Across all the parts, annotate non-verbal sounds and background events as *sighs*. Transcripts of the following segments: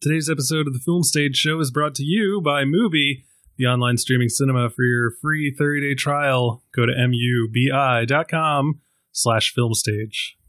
Today's episode of the Film Stage Show is brought to you by Mubi, the online streaming cinema. For your free 30-day trial, go to mubi.com slash filmstage.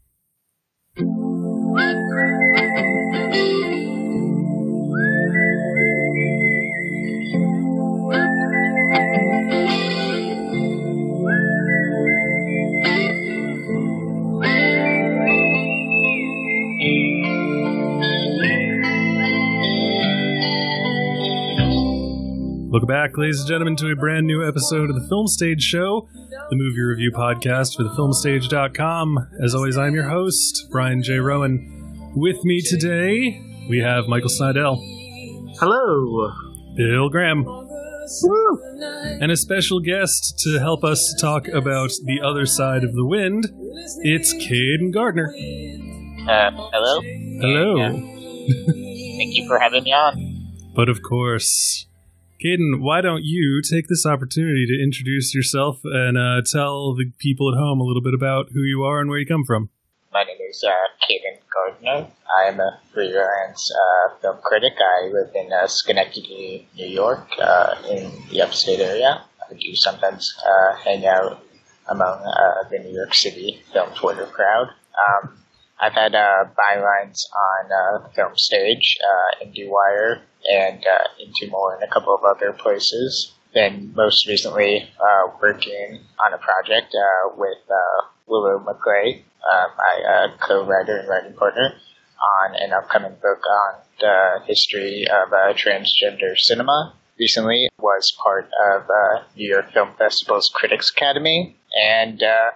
Welcome back, ladies and gentlemen, to a brand new episode of the Film Stage Show, the movie review podcast for thefilmstage.com. As always, I'm your host, Brian J. Rowan. With me today, we have Michael Snydel, Hello. Bill Graham, and a special guest to help us talk about the other side of the wind. It's Caden Gardner. Uh, hello. Hello. Yeah. Thank you for having me on. But of course, Caden, why don't you take this opportunity to introduce yourself and uh, tell the people at home a little bit about who you are and where you come from? My name is uh, Caden Gardner. I am a freelance uh, film critic. I live in uh, Schenectady, New York, uh, in the upstate area. I do sometimes uh, hang out among uh, the New York City film Twitter crowd. Um, I've had bylines on Film Stage, IndieWire, and uh, Into More and a couple of other places. Then most recently uh, working on a project uh, with uh, Willow Maclay, uh, my uh, co-writer and writing partner, on an upcoming book on the history of uh, transgender cinema. Recently was part of uh, New York Film Festival's Critics Academy, and uh,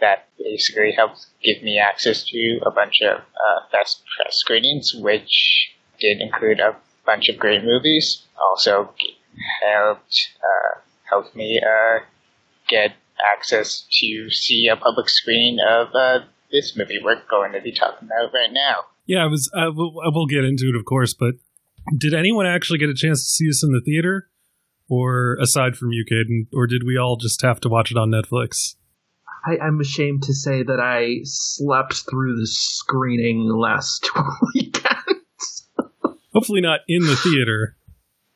that basically helped give me access to a bunch of uh, fast press screenings, which did include a bunch of great movies. Also helped uh, helped me uh, get access to see a public screening of uh, this movie we're going to be talking about right now. Yeah, I was. I will, I will get into it, of course, but did anyone actually get a chance to see this in the theater, or aside from you, Caden, or did we all just have to watch it on Netflix? I, I'm ashamed to say that I slept through the screening last *laughs* weekend. Hopefully, not in the theater.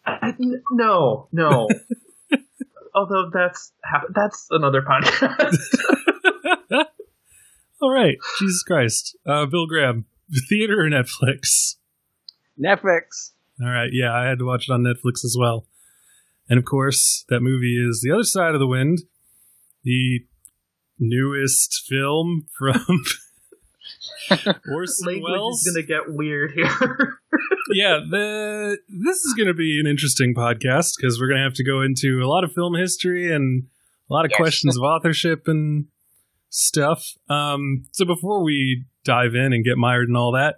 I- *laughs* n- no, no. *laughs* Although that's that's another podcast. *laughs* all right, Jesus Christ, uh, Bill Graham, theater or Netflix? Netflix. All right, yeah, I had to watch it on Netflix as well. And of course, that movie is The Other Side of the Wind, the newest film from Orson Language Welles. is gonna get weird here. Yeah, the this is going to be an interesting podcast because we're going to have to go into a lot of film history and a lot of Yes. questions of authorship and stuff. Um, so before we dive in and get mired in all that,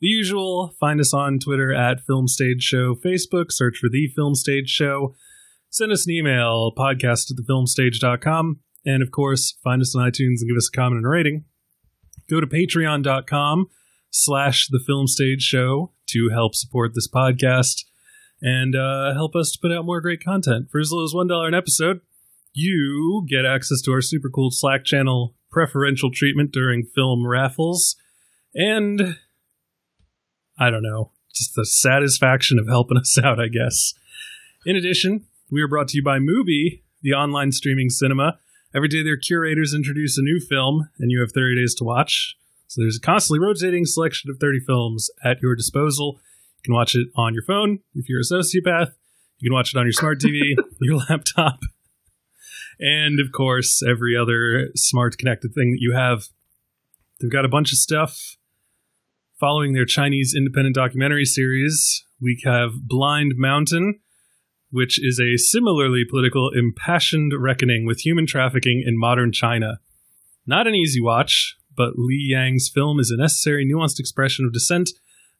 the usual, find us on Twitter at Film Stage Show, Facebook, search for The Film Stage Show, send us an email, podcast at thefilmstage.com, and of course, find us on iTunes and give us a comment and a rating. Go to patreon.com slash the film stage show to help support this podcast and uh, help us to put out more great content. For as little as $1 an episode, you get access to our super cool Slack channel, preferential treatment during film raffles, and I don't know, just the satisfaction of helping us *laughs* out, I guess. In addition, we are brought to you by Mubi, the online streaming cinema. Every day, their curators introduce a new film, and you have 30 days to watch. So there's a constantly rotating selection of 30 films at your disposal. You can watch it on your phone if you're a sociopath. You can watch it on your smart TV, *laughs* your laptop, and of course, every other smart connected thing that you have. They've got a bunch of stuff following their Chinese independent documentary series. We have Blind Mountain, which is a similarly political, impassioned reckoning with human trafficking in modern China. Not an easy watch, but Li Yang's film is a necessary, nuanced expression of dissent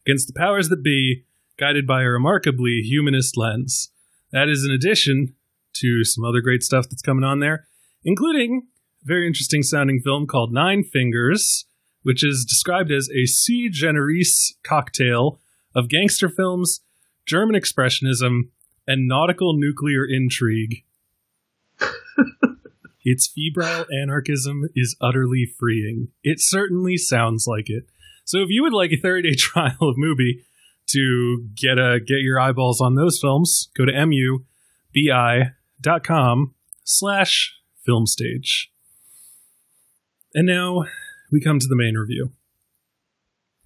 against the powers that be, guided by a remarkably humanist lens. That is in addition to some other great stuff that's coming on there, including a very interesting sounding film called Nine Fingers, which is described as a sui generis cocktail of gangster films, German expressionism, and nautical nuclear intrigue. *laughs* its febrile anarchism is utterly freeing. It certainly sounds like it. So if you would like a 30 day *laughs* trial of Mubi, to get a get your eyeballs on those films, go to mubi.com slash film stage. And now we come to the main review.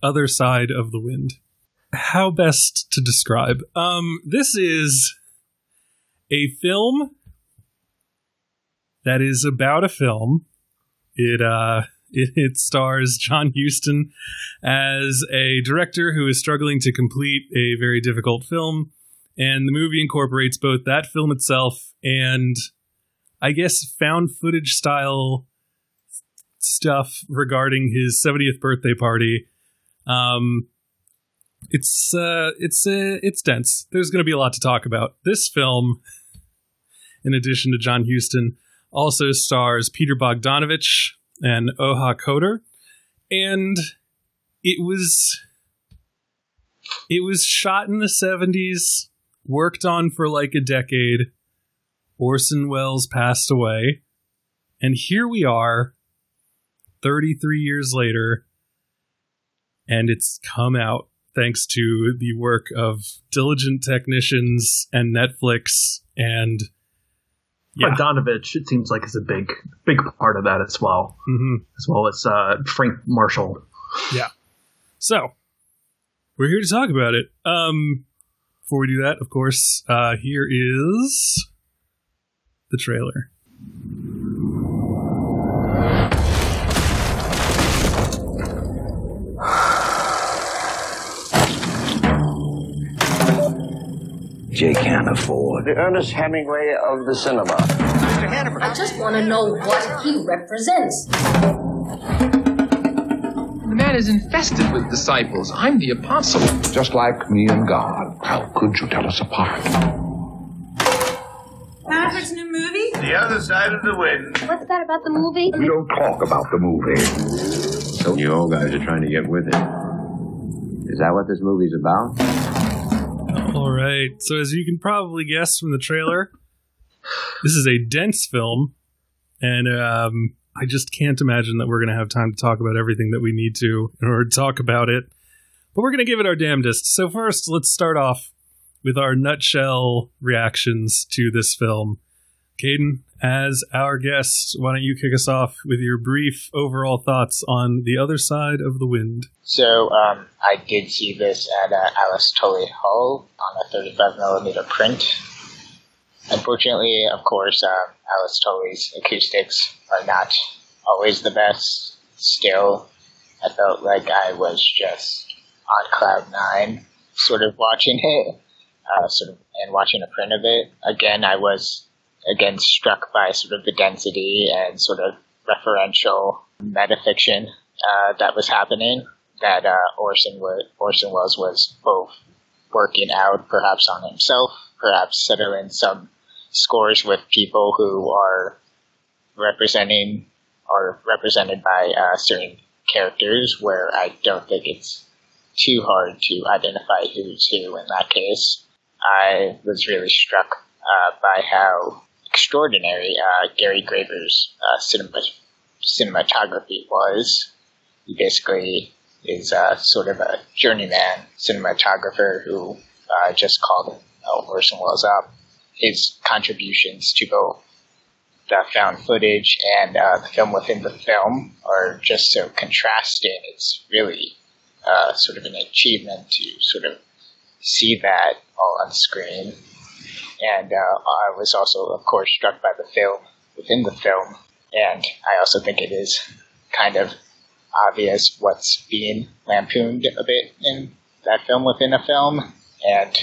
Other Side of the Wind. How best to describe? Um, this is a film that is about a film. It uh *laughs* it, it stars John Huston as a director who is struggling to complete a very difficult film, and the movie incorporates both that film itself and I guess found footage style stuff regarding his 70th birthday party. Um, it's uh, it's uh, it's dense. There's going to be a lot to talk about. This film, in addition to John Huston, also stars Peter Bogdanovich and Oja Kodar, and it was it was shot in the 70s, worked on for like a decade. Orson Welles passed away, and here we are 33 years later, and it's come out thanks to the work of diligent technicians and Netflix and yeah. Bogdanovich, it seems like is a big, big part of that as well, hmm as well as uh, Frank Marshall. Yeah. So we're here to talk about it. Um, before we do that, of course, uh, here is the trailer. Jay can't afford. The Ernest Hemingway of the cinema. I just want to know what he represents. The man is infested with disciples. I'm the apostle. Just like me and God. How could you tell us apart? Maverick's new movie? The other side of the wind. What's that about the movie? We don't talk about the movie. So you old guys are trying to get with it. Is that what this movie's about? All right. So, as you can probably guess from the trailer, this is a dense film, and um, I just can't imagine that we're going to have time to talk about everything that we need to in order to talk about it. But we're going to give it our damnedest. So, first, let's start off with our nutshell reactions to this film. Caden, as our guest, why don't you kick us off with your brief overall thoughts on The Other Side of the Wind? So um, I did see this at uh, Alice Tully Hall on a 35 millimeter print. Unfortunately, of course, uh, Alice Tully's acoustics are not always the best. Still, I felt like I was just on cloud nine, sort of watching it, uh, sort of, and watching a print of it. Again, I was again struck by sort of the density and sort of referential metafiction uh, that was happening. That uh, Orson was, Orson Welles was both working out, perhaps on himself, perhaps settling some scores with people who are representing or represented by uh, certain characters, where I don't think it's too hard to identify who's who in that case. I was really struck uh, by how extraordinary uh, Gary Graver's uh, cinema, cinematography was. He basically is uh, sort of a journeyman cinematographer who uh, just called uh, Orson Welles up. His contributions to both the found footage and uh, the film within the film are just so contrasting. It's really sort of an achievement to sort of see that all on screen. And uh, I was also, of course, struck by the film within the film. And I also think it is kind of obvious what's being lampooned a bit in that film within a film. And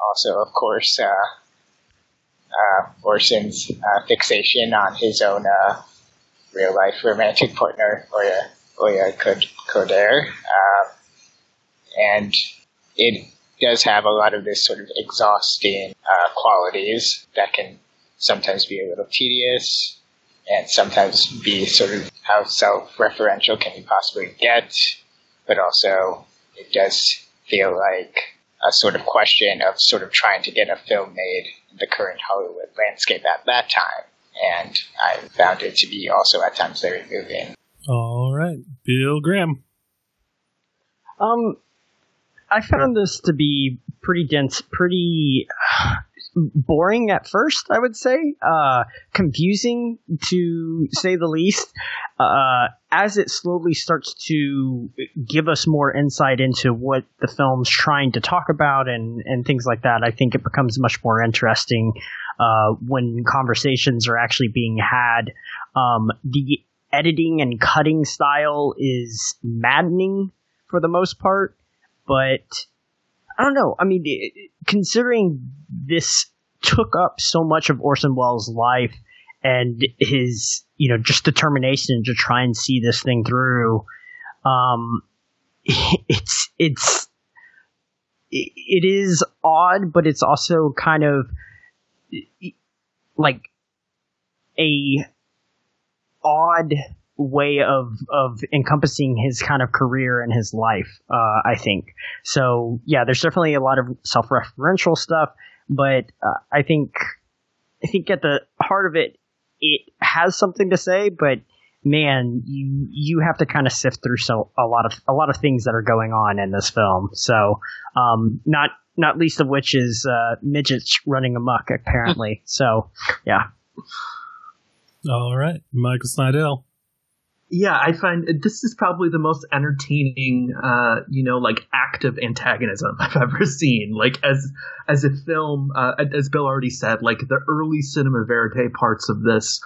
also, of course, uh, uh, Orson's uh, fixation on his own uh, real life romantic partner, Oja, Oja Kodar. Uh, and it does have a lot of this sort of exhausting uh, qualities that can sometimes be a little tedious and sometimes be sort of how self-referential can you possibly get, but also it does feel like a sort of question of sort of trying to get a film made in the current Hollywood landscape at that time. And I found it to be also at times very moving. All right. Bill Graham. Um, I, found this to be pretty dense, pretty *sighs* boring at first. I would say, uh, confusing to say the least. Uh, as it slowly starts to give us more insight into what the film's trying to talk about and and things like that, I think it becomes much more interesting uh, when conversations are actually being had. Um, the editing and cutting style is maddening for the most part, but I don't know. I mean, considering this took up so much of Orson Welles' life and his, you know, just determination to try and see this thing through, um, *laughs* it's it's it is odd, but it's also kind of like a odd way of of encompassing his kind of career and his life. Uh, I think so. Yeah, there's definitely a lot of self-referential stuff, but uh, I think I think at the heart of it, it has something to say. But man, you you have to kind of sift through so a lot of a lot of things that are going on in this film. So um, not not least of which is uh, midgets running amok apparently. so yeah. All right, Michael Snydel yeah, I find this is probably the most entertaining, uh, you know, like active antagonism *laughs* I've ever seen. Like as as a film, uh, as Bill already said, like the early cinema verite parts of this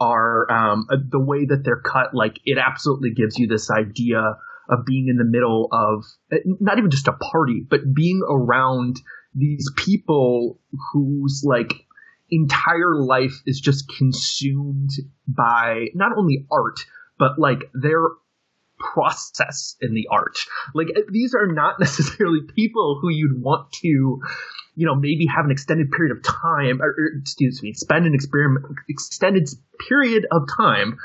are um, uh, the way that they're cut. Like it absolutely gives you this idea of being in the middle of uh, not even just a party, but being around these people whose like entire life is just consumed by not only art but like their process in the art. Like these are not *laughs* necessarily people who you'd want to, you know, maybe have an extended period of time, or, or excuse me, spend an experiment extended period of time,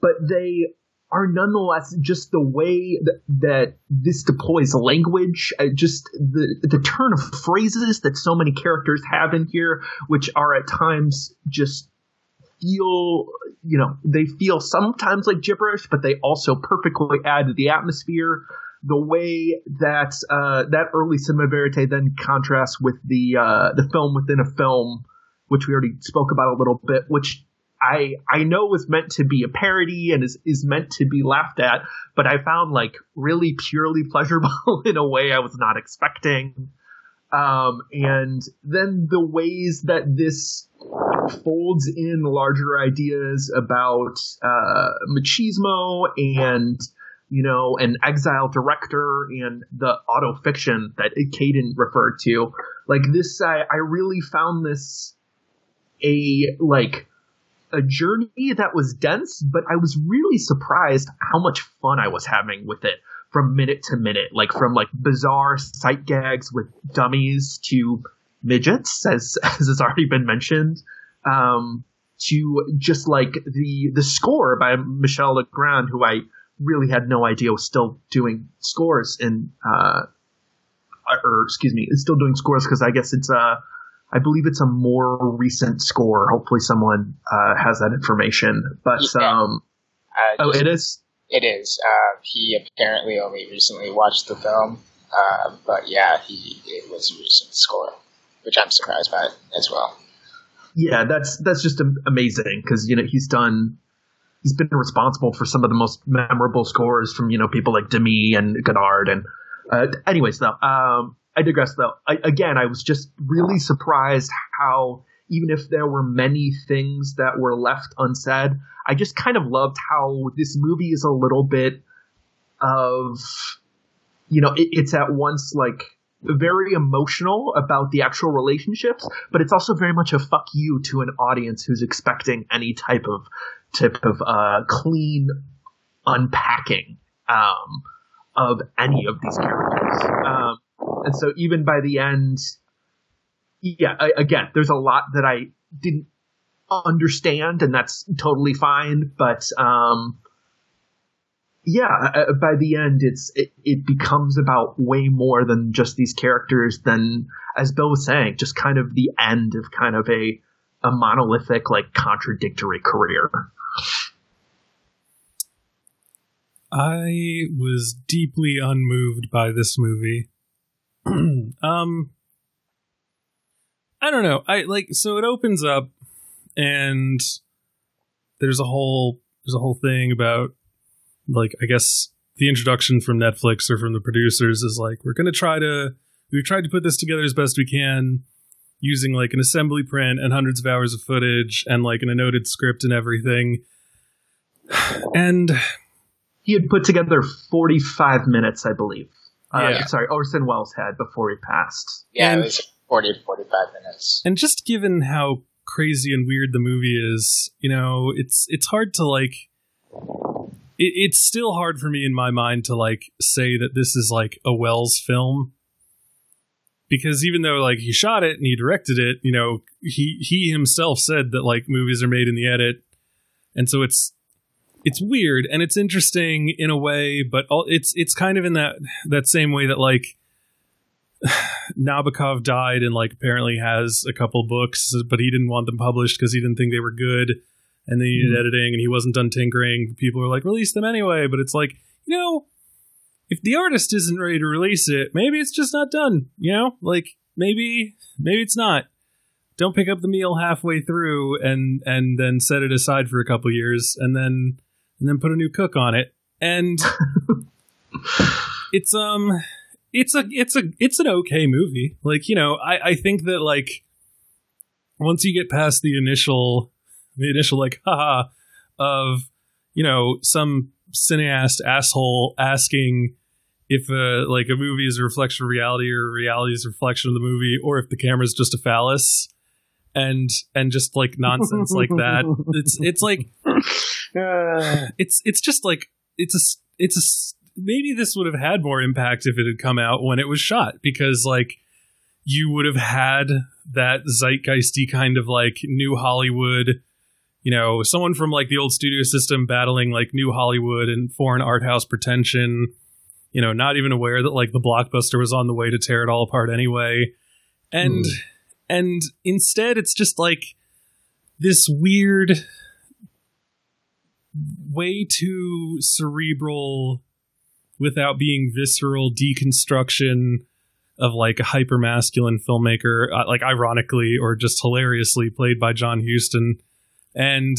but they are nonetheless just the way that, that this deploys language, uh, just the the turn of phrases that so many characters have in here, which are at times just feel, you know, they feel sometimes like gibberish, but they also perfectly add to the atmosphere. The way that uh, that early cinema verite then contrasts with the uh, the film within a film, which we already spoke about a little bit, which I I know was meant to be a parody and is is meant to be laughed at, but I found like really purely pleasurable *laughs* in a way I was not expecting. Um, and then the ways that this folds in larger ideas about uh, machismo and you know an exile director and the auto fiction that Caden referred to. Like this, I, I really found this a like a journey that was dense, but I was really surprised how much fun I was having with it from minute to minute. Like from like bizarre sight gags with dummies to midgets, as *laughs* as has already been mentioned, um, to just like the the score by Michel Legrand, who I really had no idea was still doing scores in, uh, or excuse me, is still doing scores because I guess it's a, I believe it's a more recent score. Hopefully, someone uh, has that information. But yeah. um, uh, oh, it is. It is. Uh, he apparently only recently watched the film, uh, but yeah, he it was a recent score, which I'm surprised by as well. Yeah, that's that's just amazing because you know he's done he's been responsible for some of the most memorable scores from you know people like Demy and Godard and uh, anyways though um, I digress though I, again I was just really surprised how even if there were many things that were left unsaid I just kind of loved how this movie is a little bit of you know it, it's at once like very emotional about the actual relationships, but it's also very much a fuck you to an audience who's expecting any type of type of uh, clean unpacking um, of any of these characters. Um, and so even by the end, yeah, I, again, there's a lot that I didn't understand, and that's totally fine. But um, yeah, by the end, it's it, it becomes about way more than just these characters. Than as Bill was saying, just kind of the end of kind of a a monolithic, like contradictory career. I was deeply unmoved by this movie. *clears throat* um, I don't know. I like so it opens up, and there's a whole there's a whole thing about like I guess the introduction from Netflix or from the producers is like we're gonna try to we've tried to put this together as best we can using like an assembly print and hundreds of hours of footage and like an annotated script and everything. *sighs* And he had put together 45 minutes, I believe. Uh, Yeah. Sorry, Orson Welles had before he passed. Yeah, And- it was 40 45 minutes. and just given how crazy and weird the movie is, you know, it's it's hard to like. It, it's still hard for me in my mind to like say that this is like a Welles film, because even though like he shot it and he directed it, you know, he he himself said that like movies are made in the edit, and so it's it's weird and it's interesting in a way, but all, it's it's kind of in that that same way that like *sighs* Nabokov died and like apparently has a couple books, but he didn't want them published because he didn't think they were good, and they needed editing, and he wasn't done tinkering. People were like, release them anyway, but it's like you know, if the artist isn't ready to release it, maybe it's just not done. You know, like maybe maybe it's not. Don't pick up the meal halfway through and and then set it aside for a couple years, and then and then put a new cook on it, and *laughs* it's um it's a it's a it's an okay movie. Like you know, I I think that like once you get past the initial the initial like *laughs* haha of you know some cineast asshole asking if a, like a movie is a reflection of reality or reality is a reflection of the movie or if the camera is just a phallus and and just like nonsense like that *laughs* it's it's like *laughs* it's it's just like it's a it's a maybe this would have had more impact if it had come out when it was shot because like you would have had that zeitgeisty kind of like new Hollywood you know someone from like the old studio system battling like new Hollywood and foreign art house pretension you know not even aware that like the blockbuster was on the way to tear it all apart anyway. And hmm. and instead it's just like this weird way too cerebral without being visceral deconstruction of like a hyper masculine filmmaker uh, like ironically or just hilariously played by John Huston. And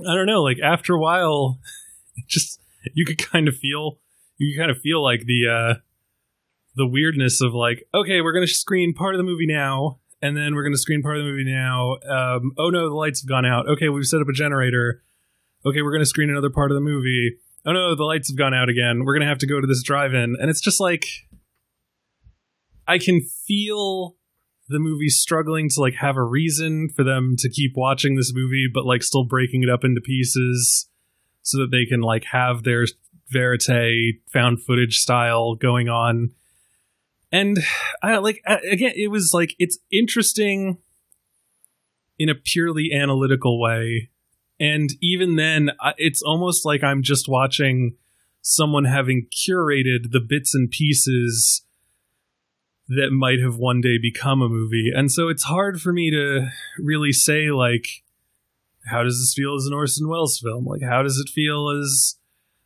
I don't know like after a while *laughs* just you could kind of feel you could kind of feel like the uh the weirdness of like okay we're to screen part of the movie now and then we're to screen part of the movie now. Um oh no the lights have gone out. Okay we've set up a generator. Okay, we're to screen another part of the movie. Oh no, the lights have gone out again. We're going to have to go to this drive-in. And it's just like I can feel the movie struggling to like have a reason for them to keep watching this movie but like still breaking it up into pieces so that they can like have their verite found footage style going on. And I like again it was like it's interesting in a purely analytical way and even then it's almost like i'm just watching someone having curated the bits and pieces that might have one day become a movie. And so it's hard for me to really say like how does this feel as an orson welles film? Like how does it feel as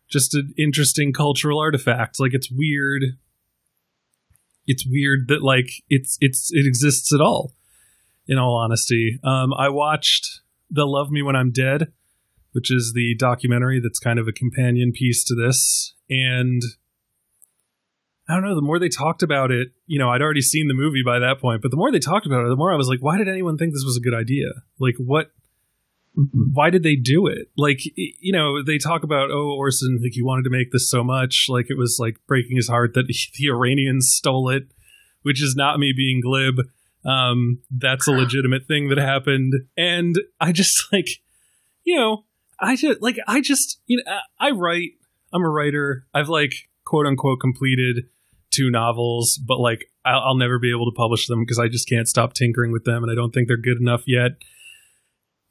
just an interesting cultural artifact? Like it's weird. It's weird that like it's it's it exists at all in all honesty. Um i watched They'll Love Me When I'm Dead, which is the documentary that's kind of a companion piece to this. And I don't know, the more they talked about it, you know, I'd already seen the movie by that point, but the more they talked about it, the more I was like, why did anyone think this was a good idea? Like, what? Mm-hmm. Why did they do it? Like, you know, they talk about, oh, Orson, like, he wanted to make this so much. Like, it was like breaking his heart that *laughs* the Iranians stole it, which is not me being glib um that's a legitimate thing that happened. And i just *laughs* like you know i just like i just you know i write. I'm a writer. I've like quote unquote completed two novels but like i'll, I'll never be able to publish them because i just can't stop tinkering with them and i don't think they're good enough yet.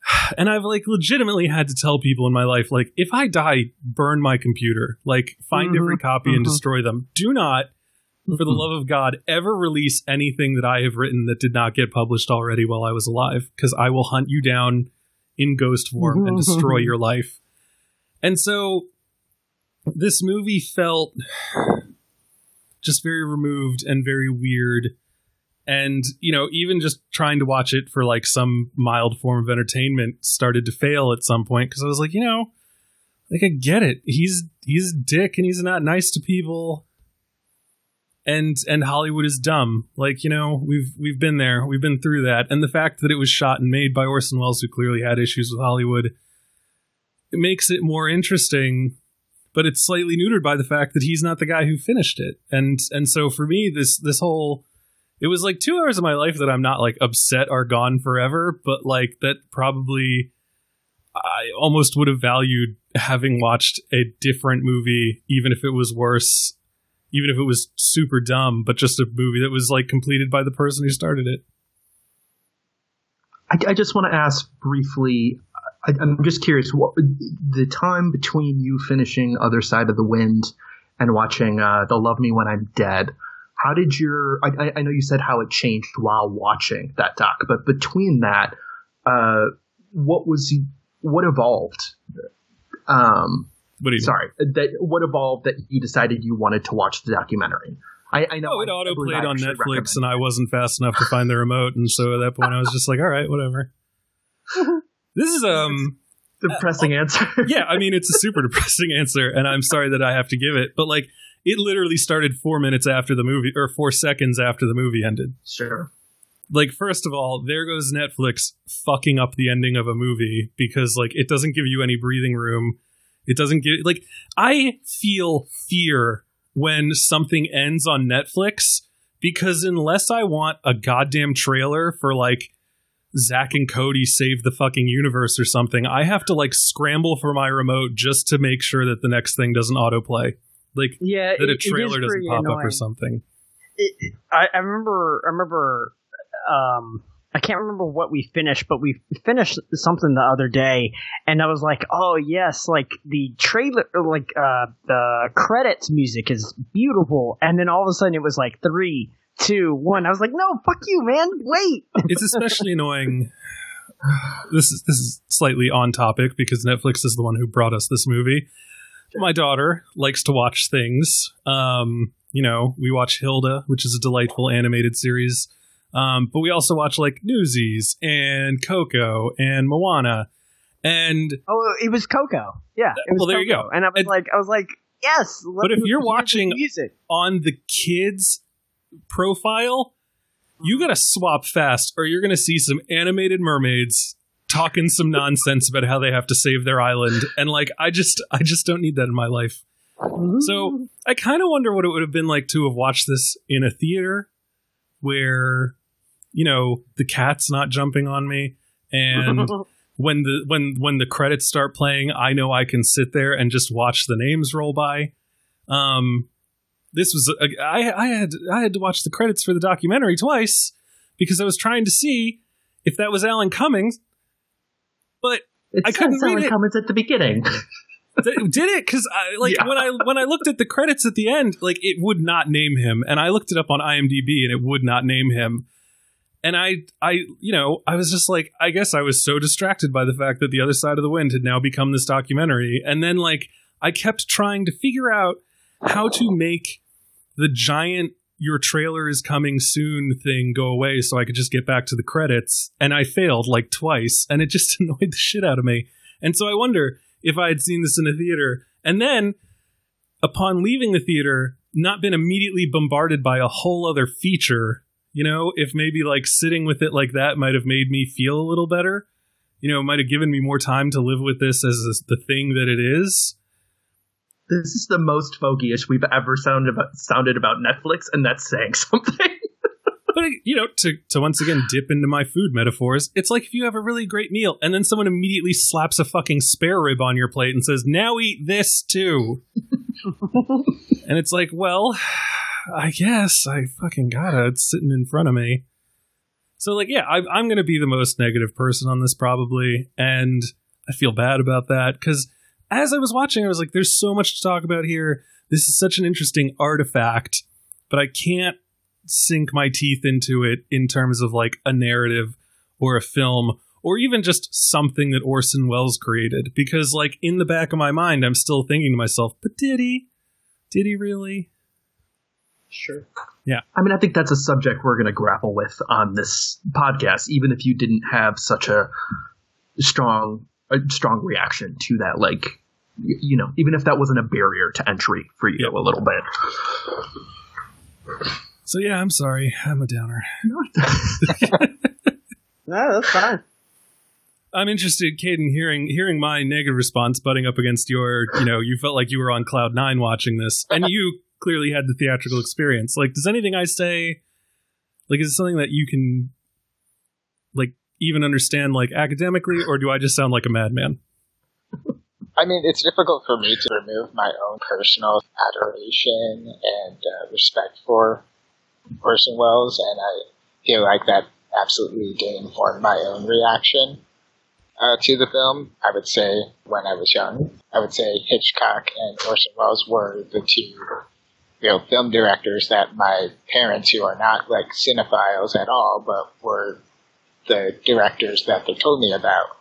*sighs* And i've like legitimately had to tell people in my life like if i die burn my computer. Like find Mhm, every copy and mhm. destroy them. Do not for the mm-hmm. love of God, ever release anything that I have written that did not get published already while I was alive, because I will hunt you down in ghost form and destroy *laughs* your life. And so this movie felt just very removed and very weird. And, you know, even just trying to watch it for like some mild form of entertainment started to fail at some point because I was like, you know, like I get it. He's he's a dick and he's not nice to people. And and Hollywood is dumb. Like, you know, we've we've been there. We've been through that. And the fact that it was shot and made by Orson Welles who clearly had issues with Hollywood it makes it more interesting but it's slightly neutered by the fact that he's not the guy who finished it. And and so for me this this whole it was like 2 hours of my life that I'm not like upset are gone forever, but like that probably I almost would have valued having watched a different movie even if it was worse, even if it was super dumb, but just a movie that was like completed by the person who started it. I, I just want to ask briefly I, am just curious what the time between you finishing Other Side of the Wind and watching uh, They'll Love Me When I'm Dead. How did your? I, I know you said how it changed while watching that doc, but between that, uh, what was what evolved? Um, what sorry, that what evolved that you decided you wanted to watch the documentary? I, I know oh, it auto played on Netflix, and I wasn't fast enough to find the remote, and so at that point, I was just like, "All right, whatever." *laughs* This is um depressing uh, answer. *laughs* yeah, I mean it's a super depressing answer, and I'm sorry that I have to give it, but like it literally started four minutes after the movie, or four seconds after the movie ended. Sure. Like, first of all, there goes Netflix fucking up the ending of a movie because like it doesn't give you any breathing room. It doesn't give like I feel fear when something ends on Netflix because unless I want a goddamn trailer for like Zack and Cody save the fucking universe or something, I have to like scramble for my remote just to make sure that the next thing doesn't autoplay. Like yeah, that a trailer doesn't pop annoying. up or something. It, it, I, I remember I remember um I can't remember what we finished, but we finished something the other day, and I was like, "Oh yes, like the trailer, like uh, the credits music is beautiful." And then all of a sudden, it was like three, two, one. I was like, no, fuck you, man. Wait. *laughs* it's especially annoying. This is this is slightly on topic because Netflix is the one who brought us this movie. My daughter likes to watch things. Um, you know, we watch Hilda, which is a delightful animated series. Um, but we also watch like Newsies and Coco and Moana. And oh, it was Coco. Yeah. Was well, there Coco. you go. And I was and, like, I was like, yes. But if you're watching music. on the kids profile, you gotta swap fast, or you're gonna see some animated mermaids talking some nonsense about how they have to save their island, and like I just I just don't need that in my life. So I kind of wonder what it would have been like to have watched this in a theater where you know the cat's not jumping on me and *laughs* when the when when the credits start playing i know i can sit there and just watch the names roll by um this was a, I, I had I had to watch the credits for the documentary twice because I was trying to see if that was Alan Cummings, but it I couldn't Alan read it. Cummings at the beginning. *laughs* Did it? Because I like yeah. when I when I looked at the credits at the end, like it would not name him, and I looked it up on IMDb, and it would not name him. And I, I, you know, I was just like, I guess I was so distracted by the fact that the other side of the wind had now become this documentary, and then like I kept trying to figure out how to make the giant your trailer is coming soon thing go away so I could just get back to the credits. And I failed like twice, and it just *laughs* annoyed the shit out of me. And so I wonder if I had seen this in a theater and then upon leaving the theater, not been immediately bombarded by a whole other feature, you know, if maybe like sitting with it like that might have made me feel a little better. You know, might have given me more time to live with this as the thing that it is this is the most fogyish we've ever sounded about, sounded about Netflix, and that's saying *laughs* something. But you know, to to once again dip into my food metaphors, it's like if you have a really great meal and then someone immediately slaps a fucking spare rib on your plate and says, "Now eat this too," *laughs* and it's like, well, I guess I fucking gotta. It's sitting in front of me. So like, yeah, I, I'm gonna be the most negative person on this probably, and I feel bad about that because as I was watching, I was like, there's so much to talk about here. This is such an interesting artifact, but I can't sink my teeth into it in terms of like a narrative or a film or even just something that Orson Welles created. Because, like, in the back of my mind, I'm still thinking to myself, but did he? Did he really? Sure. Yeah. I mean, I think that's a subject we're going to grapple with on this podcast, even if you didn't have such a strong, a strong reaction to that. Like, you know, even if that wasn't a barrier to entry for you Yep. a little bit. So yeah, I'm sorry. I'm a downer. *laughs* No, that's fine. I'm interested, Caden, hearing hearing my negative response butting up against your, you know, you felt like you were on cloud nine watching this, and you *laughs* clearly had the theatrical experience. Like, does anything I say, like, is it something that you can, like, even understand, like, academically, or do I just sound like a madman? I mean, it's difficult for me to remove my own personal adoration and uh, respect for Orson Welles, and I feel like that absolutely did inform my own reaction uh, to the film. I would say when I was young, I would say Hitchcock and Orson Welles were the two you know, film directors that my parents, who are not like cinephiles at all, but were the directors that they told me about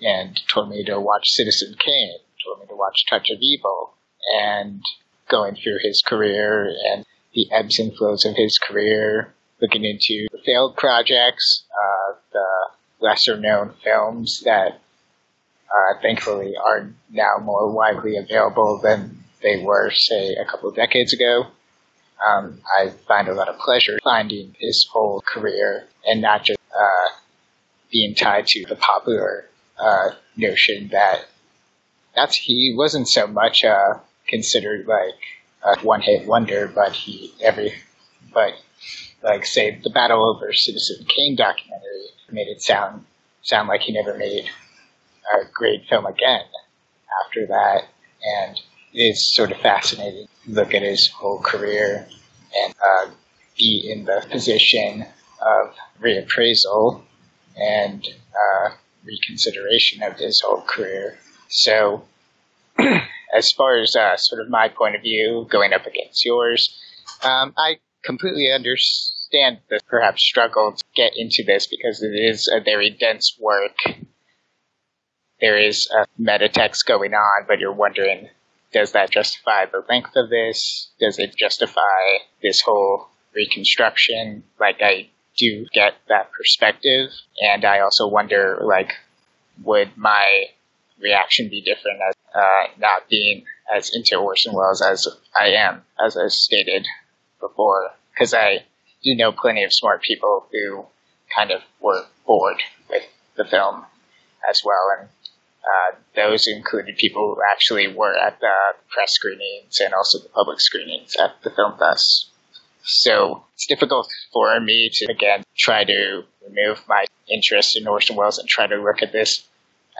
and told me to watch Citizen Kane, told me to watch Touch of Evil, and going through his career and the ebbs and flows of his career, looking into the failed projects, uh, the lesser known films that uh, thankfully are now more widely available than they were, say, a couple of decades ago. Um, I find a lot of pleasure finding his whole career and not just uh, being tied to the popular uh, notion that that's he wasn't so much uh, considered like a one hit wonder, but he every but like say the battle over Citizen Kane documentary made it sound sound like he never made a great film again after that, and it's sort of fascinating look at his whole career and uh, be in the position of reappraisal and uh, reconsideration of his whole career. So, *clears throat* as far as uh, sort of my point of view going up against yours, um, I completely understand the perhaps struggle to get into this because it is a very dense work. There is a meta text going on, but you're wondering, does that justify the length of this? Does it justify this whole reconstruction? Like, I do get that perspective, and I also wonder, like, would my reaction be different as uh, not being as into Orson Welles as I am, as I stated before? Because I do know plenty of smart people who kind of were bored with the film as well, and uh, those included people who actually were at the press screenings and also the public screenings at the film fest. So it's difficult for me to again try to remove my interest in Orson Welles and try to look at this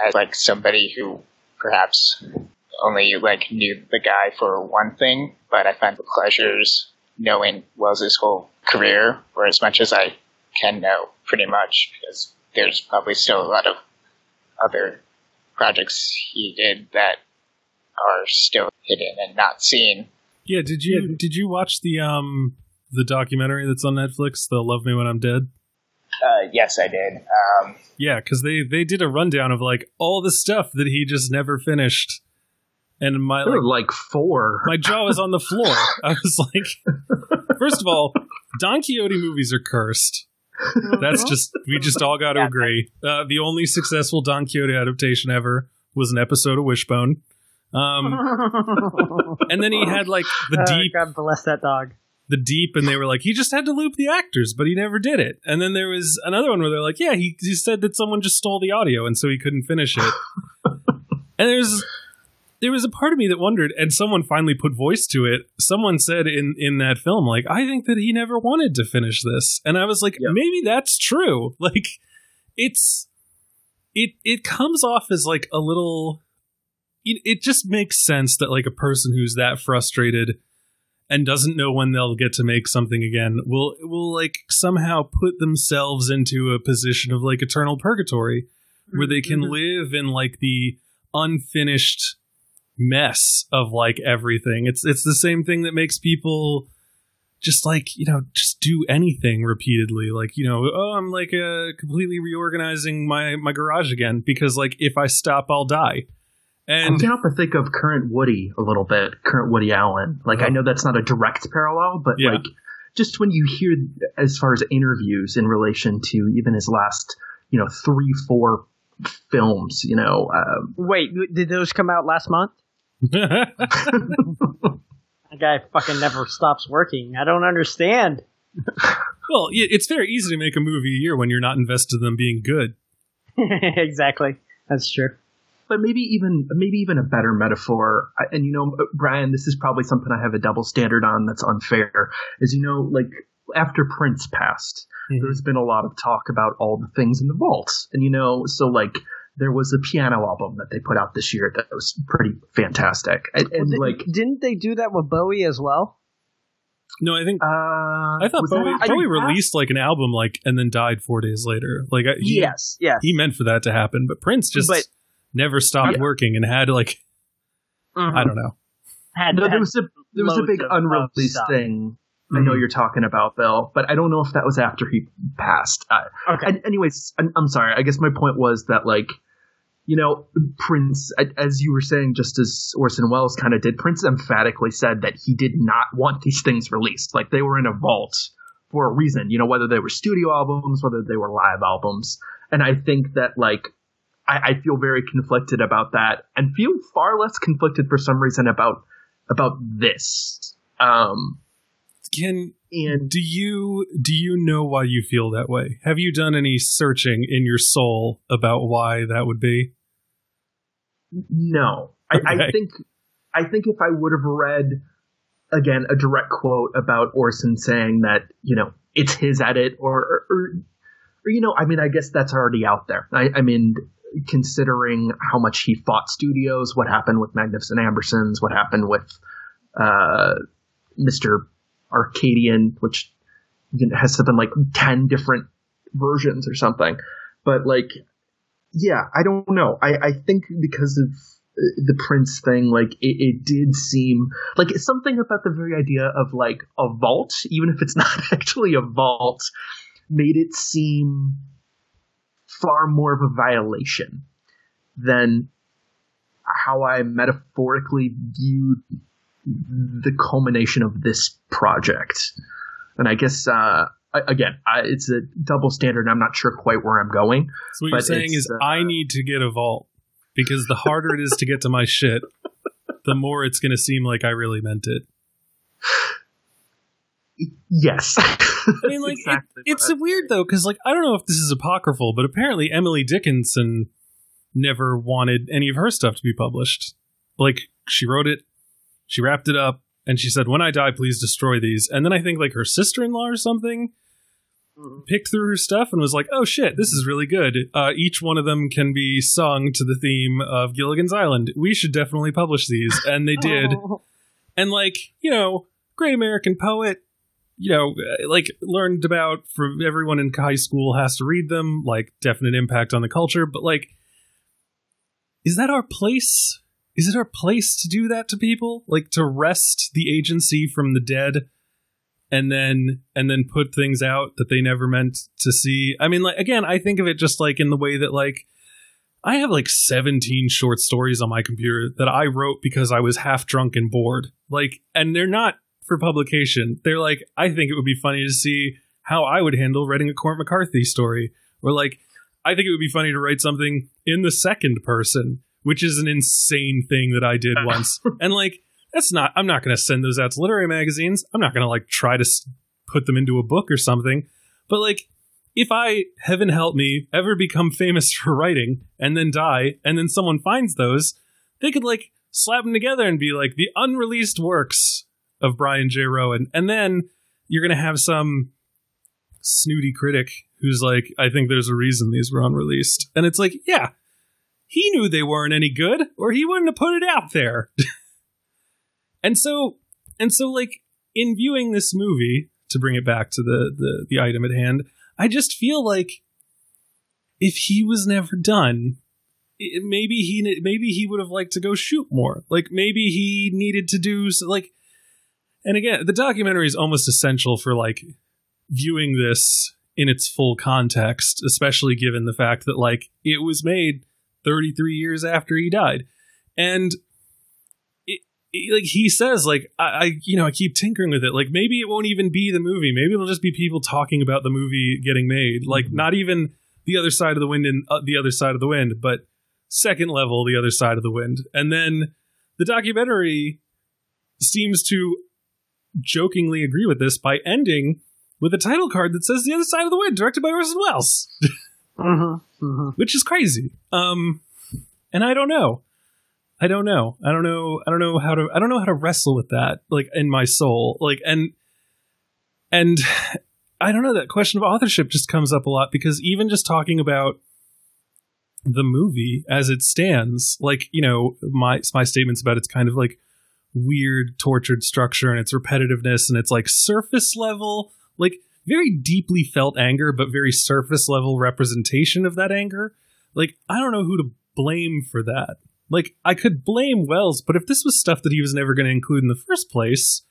as like somebody who perhaps only like knew the guy for one thing, but I find the pleasures knowing Welles's whole career, or as much as I can know, pretty much, because there's probably still a lot of other projects he did that are still hidden and not seen. Yeah, did you did you watch the um the documentary that's on Netflix, They'll Love Me When I'm Dead? Uh, yes, I did. Um, Yeah, because they they did a rundown of like all the stuff that he just never finished, and my There like like four. my jaw was on the floor. I was like, first of all, Don Quixote movies are cursed. That's just we just all got to agree. Uh, the only successful Don Quixote adaptation ever was an episode of Wishbone. Um, *laughs* and then he had like the Oh, deep, God bless that dog. The deep, and they were like, he just had to loop the actors, but he never did it. And then there was another one where they're like, yeah, he, he said that someone just stole the audio, and so he couldn't finish it. *laughs* and there's there was a part of me that wondered, and someone finally put voice to it. Someone said in in that film, like, I think that he never wanted to finish this, and I was like, Yeah. maybe that's true. *laughs* Like, it's it it comes off as like a little. It, it just makes sense that like a person who's that frustrated and doesn't know when they'll get to make something again will will like somehow put themselves into a position of like eternal purgatory where they can live in like the unfinished mess of like everything. It's it's the same thing that makes people just like you know just do anything repeatedly. Like you know oh i'm like uh completely reorganizing my my garage again because like if i stop i'll die And I can't help but think of current Woody a little bit, current Woody Allen. Like I know that's not a direct parallel, but Yeah. like just when you hear as far as interviews in relation to even his last, you know, three, four films, you know, um, Wait, did those come out last month? *laughs* *laughs* That guy fucking never stops working. I don't understand. well, it's very easy to make a movie a year when you're not invested in them being good. *laughs* exactly. That's true. But maybe even maybe even a better metaphor. And you know, Brian, this is probably something I have a double standard on that's unfair. Is you know, like after Prince passed, there's been a lot of talk about all the things in the vaults, and you know, so like there was a piano album that they put out this year that was pretty fantastic, and, and Well, like. didn't they do that with Bowie as well? No, I think Uh, I thought was that Bowie, after Bowie he released like an album like and then died four days later. Like I, he, Yes, yes. he meant for that to happen, but Prince just But- never stopped Yeah. working and had like Mhm. I don't know. Had, No, had there was a there was a big of- of unreleased stuff. thing. I know Mhm. you're talking about Bill, but I don't know if that was after he passed. Uh, Okay. and anyways, I'm, I'm sorry. I guess my point was that like, you know, Prince, as you were saying, just as Orson Welles kind of did, Prince emphatically said that he did not want these things released. Like they were in a vault for a reason. You know, whether they were studio albums, whether they were live albums, and I think that like. I, I feel very conflicted about that, and feel far less conflicted for some reason about about this. Um, Can and do you do you know why you feel that way? Have you done any searching in your soul about why that would be? no, I, I think I think if I would have read again a direct quote about Orson saying that you know it's his edit or or, or, or you know I mean I guess that's already out there. I, I mean considering how much he fought studios, what happened with Magnificent Ambersons, what happened with uh, Mr. Arkadin, which has something like 10 different versions or something. But like, yeah, I don't know. I, I think because of uh, the Prince thing, like it, it did seem like something about the very idea of like a vault, even if it's *laughs* not actually a vault, made it seem far more of a violation than how I metaphorically viewed the culmination of this project. And I guess, uh, again, I, it's a double standard. And I'm not sure quite where I'm going. So what you're saying is uh, I need to get a vault because the harder it is to get to my shit, the more it's going to seem like I really meant it. *laughs* Yes. *laughs* I mean, like, it- it's weird though because like I don't know if this is apocryphal, but apparently Emily Dickinson never wanted any of her stuff to be published. Like she wrote it, she wrapped it up, and she said, "When I die, please destroy these." And then I think like her sister-in-law or something picked through her stuff and was like, "Oh shit, this is really good. Uh, each one of them can be sung to the theme of Gilligan's Island. We should definitely publish these." And they did. *laughs* And like you know, great American poet. You know, like learned about from everyone in high school has to read them. Like definite impact on the culture, but like, is that our place? Is it our place to do that to people? Like to wrest the agency from the dead? and then and then put things out that they never meant to see. I mean, like again, I think of it just like in the way that like I have like 17 short stories on my computer that I wrote because I was half drunk and bored. Like, and they're not for publication. They're like, I think it would be funny to see how I would handle writing a Cormac McCarthy story, or like, I think it would be funny to write something in the second person, which is an insane thing that I did *laughs* once. and like, that's not, I'm not going to send those out to literary magazines. I'm not going to like try to put them into a book or something. But like, if I, heaven help me, ever become famous *laughs* for writing and then die, and then someone finds those, they could like slap them together and be like the unreleased works of Brian J. Roan. And then you're going to have some snooty critic who's like, I think there's a reason these were unreleased. And it's like, yeah, he knew they weren't any good, or he wouldn't have put it out there. *laughs* and so, and so, like, in viewing this movie, to bring it back to the, the, the item at hand, I just feel like if he was never done, it, maybe he maybe he would have liked to go shoot more. Like maybe he needed to do s- like. And again, the documentary is almost essential for like viewing this in its full context, especially given the fact that like it was made 33 years after he died. and it, it, like he says, like I, I, you know, I keep tinkering with it. Like maybe it won't even be the movie. Maybe it'll just be people talking about the movie getting made. Like Mm-hmm. not even the other side of the wind and uh, the other side of the wind, but second level, the other side of the wind, and then the documentary seems to jokingly agree with this by ending with a title card that says "The Other Side of the Wind," directed by Orson Welles, Mm-hmm. Mm-hmm. which is crazy. Um, and I don't know. I don't know. I don't know. I don't know how to. I don't know how to wrestle with that, like in my soul, like and and I don't know. That question of authorship just comes up a lot because even just talking about the movie as it stands, like you know, my my statements about it's kind of like weird, tortured structure and its repetitiveness and it's like surface level, like very deeply felt anger, but very surface level representation of that anger. Like I don't know who to blame for that. Like I could blame Welles, but if this was stuff that he was never going to include in the first place,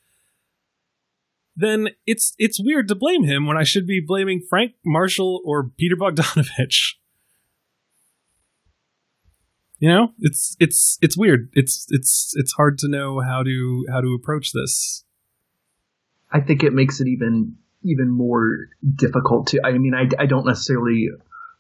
then it's it's weird to blame him when I should be blaming Frank Marshall or Peter Bogdanovich. You know, it's it's it's weird. It's it's it's hard to know how to how to approach this. I think it makes it even even more difficult to. I mean, I, I don't necessarily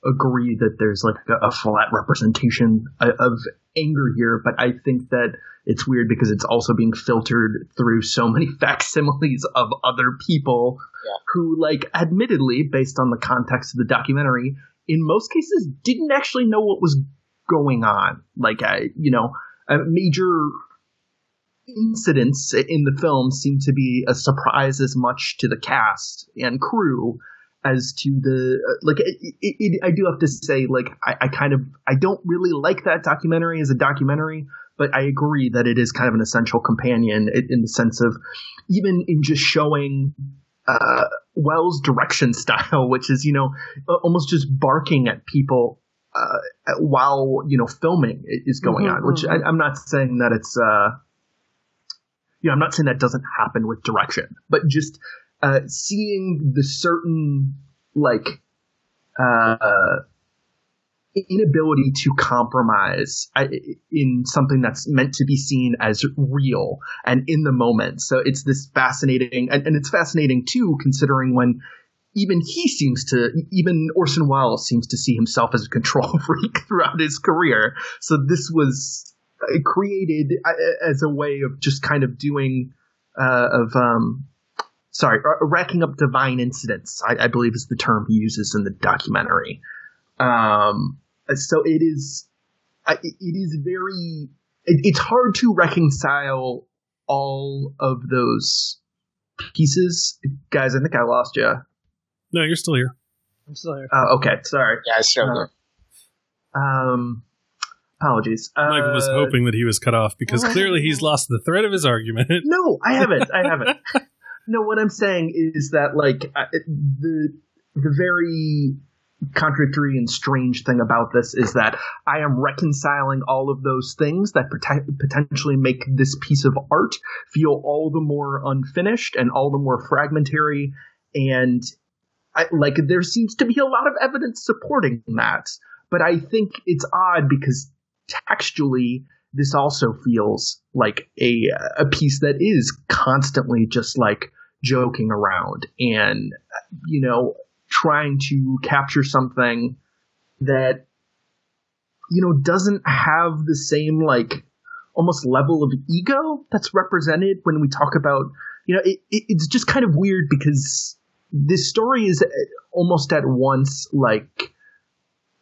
agree that there's like a, a flat representation of, of anger here, but I think that it's weird because it's also being filtered through so many *laughs* facsimiles of other people Yeah. who, like, admittedly, based on the context of the documentary, in most cases didn't actually know what was going on. Like, I, you know, a major incidents in the film seem to be a surprise as much to the cast and crew as to the like it, it, i do have to say like I, I kind of i don't really like that documentary as a documentary but i agree that it is kind of an essential companion in, in the sense of even in just showing uh, Welles direction *laughs* style which is you know almost just barking at people uh, while you know filming is going Mhm, on which I, i'm not saying that it's uh you know, I'm not saying that doesn't happen with direction, but just uh, seeing the certain like uh, inability to compromise in something that's meant to be seen as real and in the moment. So it's this fascinating, and, and it's fascinating too, considering when even he seems to, even Orson Welles seems to see himself as a control *laughs* freak throughout his career. So this was uh, created uh, as a way of just kind of doing uh, of um sorry uh, racking up divine incidents I, I believe is the term he uses in the documentary. Um so it is, it is very it, it's hard to reconcile all of those pieces. Guys i think i lost you No, you're still here. I'm still here. uh, okay sorry Yeah, it's still Uh, um apologies Mike was Uh, hoping that he was cut off because clearly he's lost the thread of his argument. No, I haven't. I haven't. *laughs* no, what I'm saying is that like I- the the very contradictory and strange thing about this is that I am reconciling all of those things that pot- potentially make this piece of art feel all the more unfinished and all the more fragmentary and I, like there seems to be a lot of evidence supporting that but I think it's odd because textually this also feels like a a piece that is constantly just like joking around and you know trying to capture something that you know doesn't have the same like almost level of ego that's represented when we talk about you know it, it, it's just kind of weird because this story is almost at once like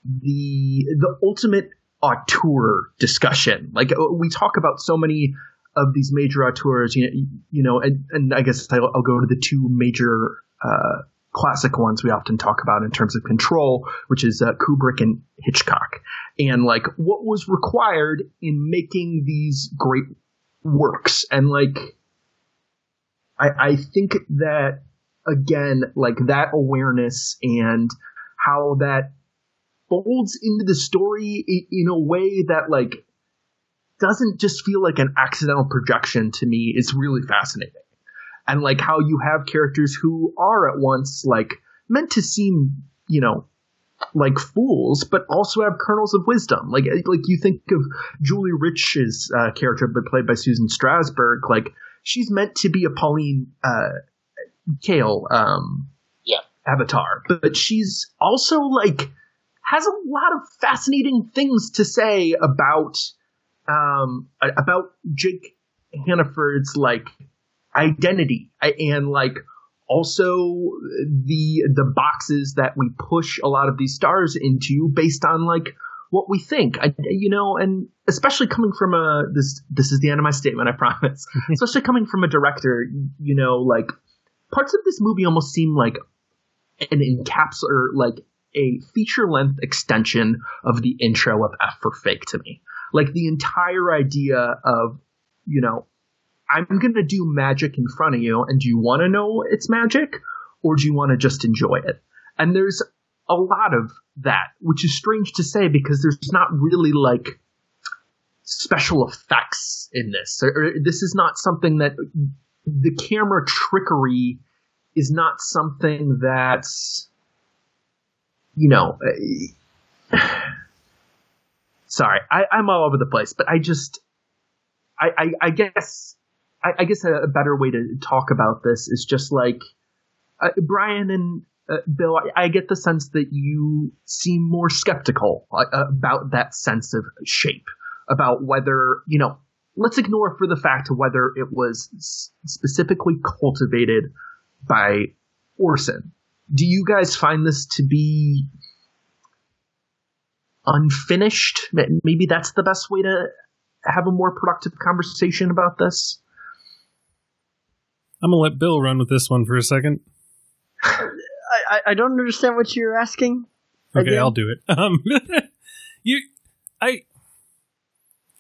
the the ultimate auteur discussion. Like uh, we talk about so many of these major auteurs, you know, you know and, and I guess I'll, I'll go to the two major uh, classic ones we often talk about in terms of control, which is uh, Kubrick and Hitchcock, and like what was required in making these great works, and like I, I think that again, like that awareness and how that folds into the story in a way that like doesn't just feel like an accidental projection to me is really fascinating and like how you have characters who are at once like meant to seem you know like fools, but also have kernels of wisdom. Like like you think of Julie Rich's uh, character, but played by Susan Strasberg. Like she's meant to be a Pauline uh, Kael um, Yeah. avatar, but she's also like has a lot of fascinating things to say about um about Jake Hannaford's like identity and like also the the boxes that we push a lot of these stars into based on like what we think I, you know and especially coming from a this this is the end of my statement i promise *laughs* especially coming from a director you know like parts of this movie almost seem like an encapsulator like a feature length extension of the intro of F for Fake to me. Like the entire idea of, you know, I'm going to do magic in front of you, and do you want to know it's magic, or do you want to just enjoy it? And there's a lot of that, which is strange to say because there's not really like special effects in this. This is not something that the camera trickery is not something that's you know *sighs* sorry I, i'm all over the place but i just i i, I guess I, I guess a, a better way to talk about this is just like uh, brian and uh, bill I, I get the sense that you seem more skeptical uh, about that sense of shape about whether you know let's ignore for the fact whether it was specifically cultivated by Orson. Do you guys find this to be unfinished? Maybe that's the best way to have a more productive conversation about this. I'm gonna let Bill run with this one for a second. I, I, I don't understand what you're asking. Okay, Again? I'll do it. Um, *laughs* you, I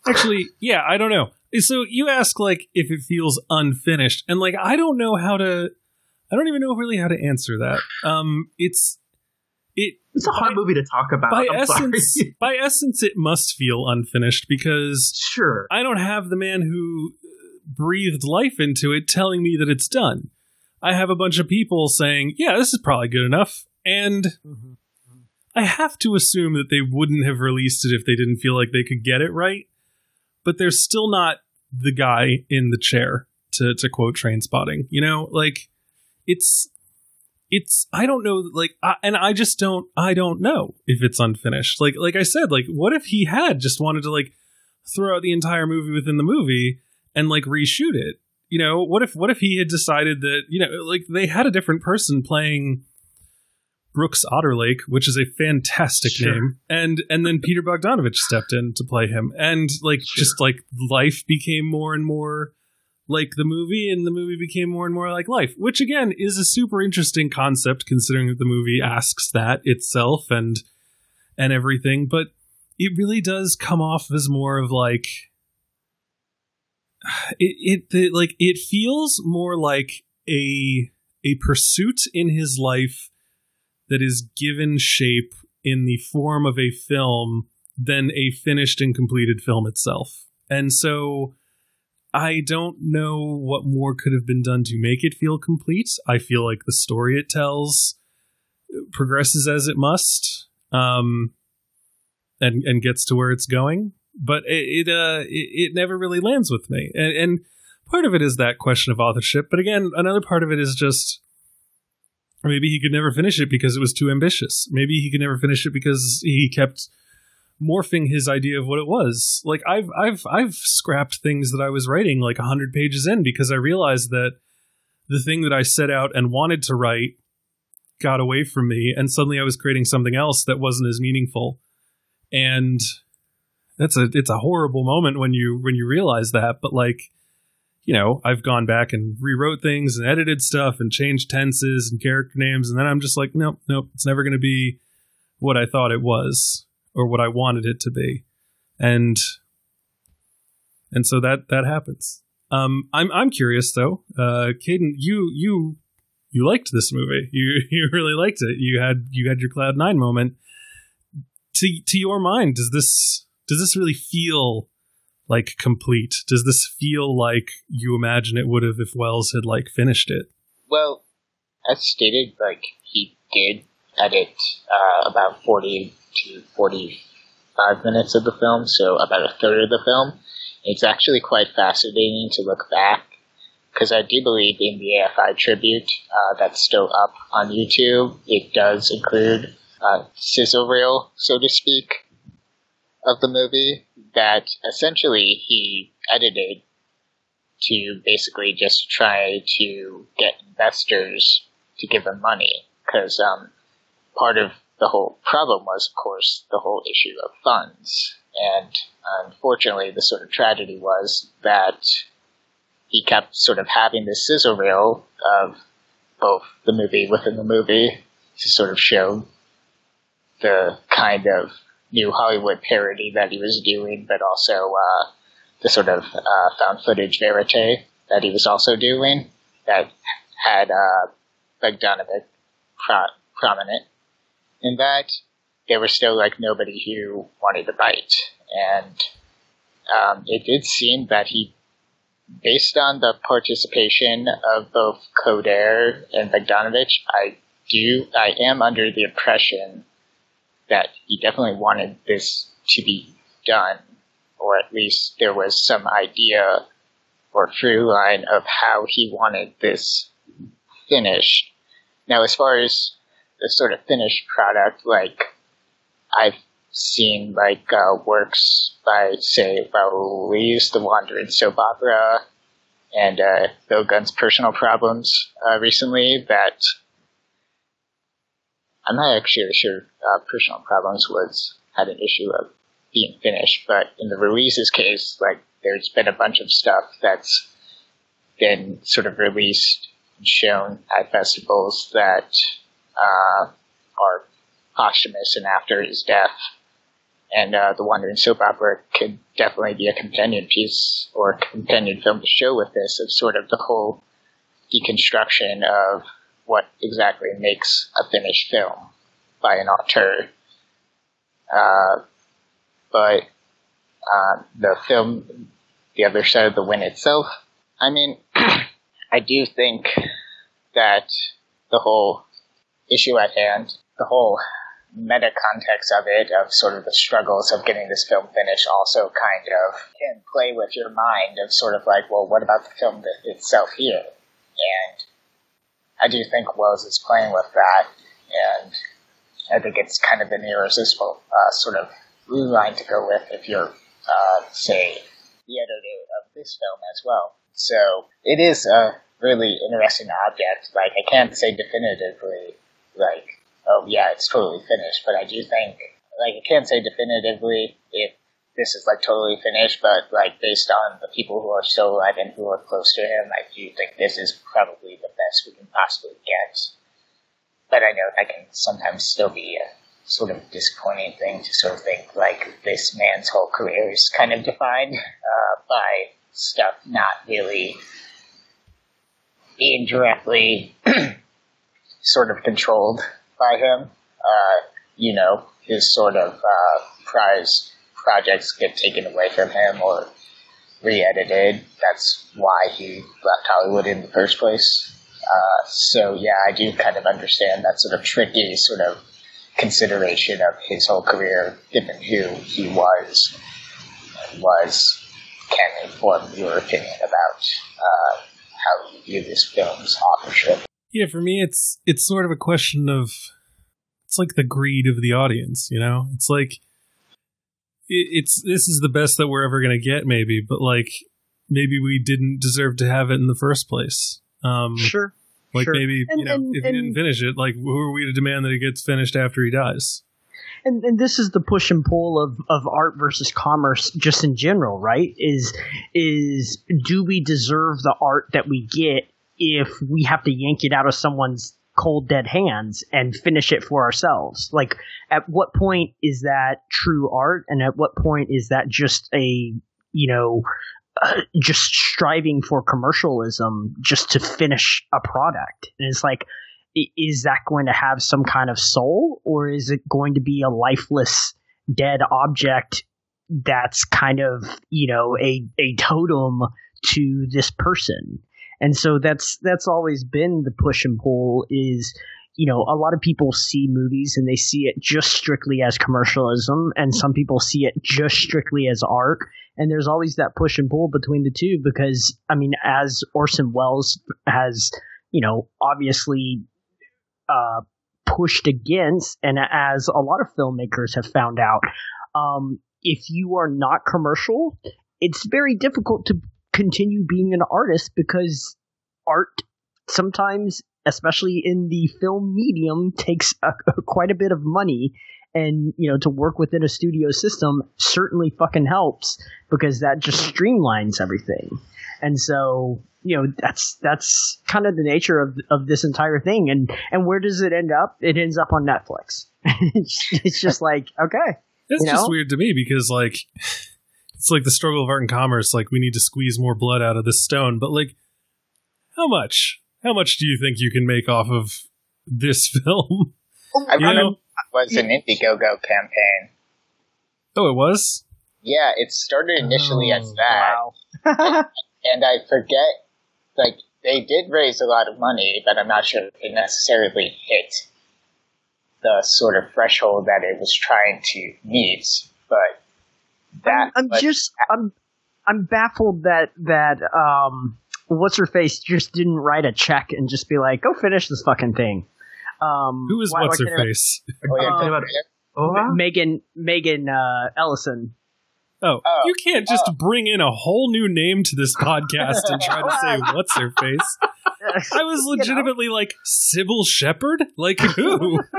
actually, yeah, I don't know. So you ask like if it feels unfinished, and like I don't know how to. I don't even know really how to answer that. Um, it's it It's a hard movie to talk about. by I'm sorry. essence. *laughs* by essence, it must feel unfinished because sure. I don't have the man who uh, breathed life into it telling me that it's done. I have a bunch of people saying, "Yeah, this is probably good enough," and mm-hmm. Mm-hmm. I have to assume that they wouldn't have released it if they didn't feel like they could get it right. But they're still not the guy in the chair to to quote Trainspotting. You know, like it's it's I don't know like I, and I just don't I don't know if it's unfinished. Like like I said, like what if he had just wanted to like throw out the entire movie within the movie and like reshoot it? You know, what if what if he had decided that, you know, like they had a different person playing Brooks Otterlake, which is a fantastic Sure. name, and and then Peter Bogdanovich stepped in to play him, and like just like life became more and more like the movie, and the movie became more and more like life, which again is a super interesting concept considering that the movie asks that itself and and everything, but it really does come off as more of like it it the, like it feels more like a a pursuit in his life that is given shape in the form of a film than a finished and completed film itself. And so I don't know what more could have been done to make it feel complete. I feel like the story it tells progresses as it must um and and gets to where it's going but it it, uh, it it never really lands with me and, and part of it is that question of authorship but again another part of it is just maybe he could never finish it because it was too ambitious. Maybe he could never finish it because he kept morphing his idea of what it was. Like i've i've i've scrapped things that i was writing like 100 pages in because i realized that the thing that i set out and wanted to write got away from me and suddenly i was creating something else that wasn't as meaningful. And that's a it's a horrible moment when you when you realize that but like you know i've gone back and rewrote things and edited stuff and changed tenses and character names and then i'm just like nope nope it's never going to be what i thought it was or what i wanted it to be. And and so that that happens. Um i'm i'm curious though uh Caden, you you you liked this movie. You *laughs* you really liked it. You had you had your cloud nine moment. To to your mind does this does this really feel like complete? Does this feel like you imagine it would have if Welles had like finished it? Well, as stated, like he did edit uh, about 40 to 45 minutes of the film, so about a third of the film. It's actually quite fascinating to look back because I do believe in the AFI tribute uh, that's still up on YouTube, it does include a sizzle reel, so to speak, of the movie that essentially he edited to basically just try to get investors to give him money because um, part of the whole problem was, of course, the whole issue of funds. And unfortunately, the sort of tragedy was that he kept sort of having this sizzle reel of both the movie within the movie to sort of show the kind of new Hollywood parody that he was doing, but also uh, the sort of uh, found footage verite that he was also doing that had uh, Bogdanovich pro- prominent in that there was still like nobody who wanted to bite. And um, it did seem that he, based on the participation of both Kodar and Bogdanovich, I do, I am under the impression that he definitely wanted this to be done, or at least there was some idea or through line of how he wanted this finished. Now, as far as the sort of finished product, like I've seen like uh, works by say Ruiz, The Wandering Soap Opera, and uh, Bill Gunn's Personal Problems uh, recently that I'm not actually sure uh, Personal Problems was had an issue of being finished, but in the Ruiz's case, like there's been a bunch of stuff that's been sort of released and shown at festivals that uh, are posthumous and after his death. And uh, the Wandering Soap Opera could definitely be a companion piece or companion film to show with this of sort of the whole deconstruction of what exactly makes a finished film by an auteur. Uh, but uh, the film, The Other Side of the Wind itself, I mean, *clears throat* I do think that the whole issue at hand, the whole meta context of it, of sort of the struggles of getting this film finished, also kind of can play with your mind of sort of like, well, what about the film itself here? And I do think Welles is playing with that, and I think it's kind of an irresistible uh, sort of blue line to go with if you're, uh, say, the editor of this film as well. So it is a really interesting object. Like I can't say definitively, like, oh yeah, it's totally finished, but I do think, like, I can't say definitively if this is like totally finished, but like based on the people who are still alive and who are close to him, I do think this is probably the best we can possibly get. But I know that can sometimes still be a sort of disappointing thing to sort of think like this man's whole career is kind of defined uh, by stuff not really being directly *clears throat* sort of controlled by him. Uh, you know, his sort of uh, prize projects get taken away from him or re-edited. That's why he left Hollywood in the first place. Uh, so yeah, I do kind of understand that sort of tricky sort of consideration of his whole career, given who he was was, can inform your opinion about uh, how you view this film's authorship. Yeah, for me, it's it's sort of a question of it's like the greed of the audience. You know, it's like it's this is the best that we're ever going to get, maybe, but like maybe we didn't deserve to have it in the first place. Um, sure. Like sure. maybe and, you know and, if he didn't finish it, like who are we to demand that it gets finished after he dies? And, and this is the push and pull of, of art versus commerce just in general, right? Is is do we deserve the art that we get if we have to yank it out of someone's cold dead hands and finish it for ourselves? Like at what point is that true art? And at what point is that just a you know uh, *clears throat* just striving for commercialism just to finish a product? And it's like is that going to have some kind of soul or is it going to be a lifeless dead object that's kind of you know a a totem to this person and so that's that's always been the push and pull is you know, a lot of people see movies and they see it just strictly as commercialism, and some people see it just strictly as art. And there's always that push and pull between the two because, I mean, as Orson Welles has, you know, obviously uh, pushed against, and as a lot of filmmakers have found out, um, if you are not commercial, it's very difficult to continue being an artist because art sometimes, especially in the film medium, takes a, quite a bit of money. And, you know, to work within a studio system certainly fucking helps because that just streamlines everything. And so, you know, that's, that's kind of the nature of, of this entire thing. And, and where does it end up? It ends up on Netflix. *laughs* it's, just like, okay. It's you just weird to me because like it's like the struggle of art and commerce. Like we need to squeeze more blood out of this stone, but like how much? How much do you think you can make off of this *laughs* film? I You remember know? it was an Indiegogo campaign. Oh, it was. Yeah, it started initially as Oh, that, wow. *laughs* and I forget, like, they did raise a lot of money, but I'm not sure if it necessarily hit the sort of threshold that it was trying to meet. But that I'm was- just I'm I'm baffled that that um what's her face just didn't write a check and just be like, go finish this fucking thing. Um, Who is why- what's why her face? Oh, yeah, Um, good. Oh. Megan Megan uh, Ellison. Oh, Oh, you can't just bring in a whole new name to this podcast and try to say *laughs* what's her face. I was *laughs* You know. legitimately like Cybill Shepherd. Like who? *laughs*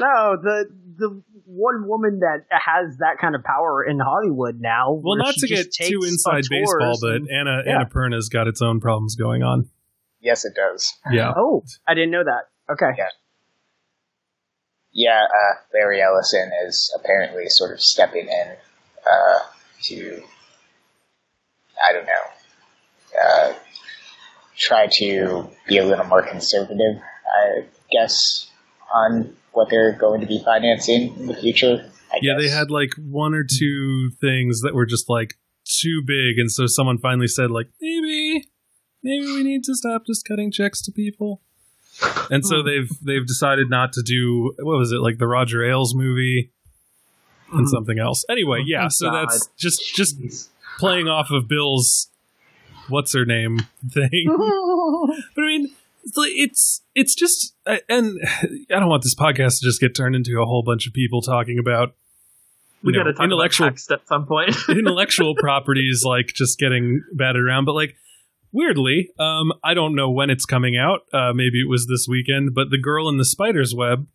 no, the the one woman that has that kind of power in Hollywood now. Well, not to get too inside baseball, tours but and- Anna yeah. Anna Perna's got its own problems going on. Yes, it does. Yeah. oh, I didn't know that. Okay, Yeah. Yeah, uh, Larry Ellison is apparently sort of stepping in uh, to, I don't know, uh, try to be a little more conservative, I guess, on what they're going to be financing in the future. I Yeah, they had like one or two things that were just like too big, and so someone finally said like maybe maybe we need to stop just cutting checks to people. And so they've they've decided not to do what was it like the Roger Ailes movie and Mhm. something else. Anyway, yeah, Thank so that's God. just just playing off of Bill's what's her name thing. *laughs* but I mean, it's it's it's just and *laughs* I don't want this podcast to just get turned into a whole bunch of people talking about we got to talk intellectual about text at some point. *laughs* intellectual properties like just getting batted around but like weirdly um i don't know when it's coming out uh maybe it was this weekend but the girl in the spider's web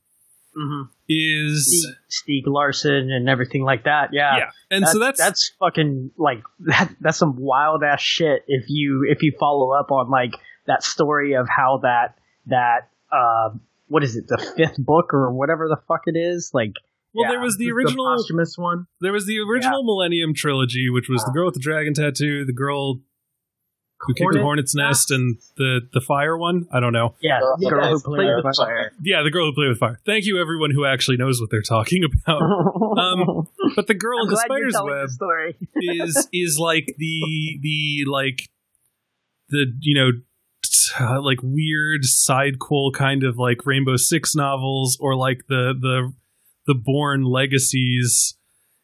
Mhm. is Stieg, Stieg Larsson and everything like that. Yeah, yeah and so that's that's fucking like *laughs* that. That's some wild ass shit. If you if you follow up on like that story of how that that uh what is it the fifth book or whatever the fuck it is like well yeah. there was the This is original posthumous one. there was the original millennium trilogy which was the girl with the dragon tattoo the girl who kicked the hornet's nest and the the fire one i don't know yeah Girl the girl who plays played with with fire. yeah the girl who played with fire thank you everyone who actually knows what they're talking *laughs* about um, but the girl in the glad spider's web the story. is is like the the like the you know uh, like weird sidequel kind of like Rainbow Six novels or like the the the Bourne Legacies.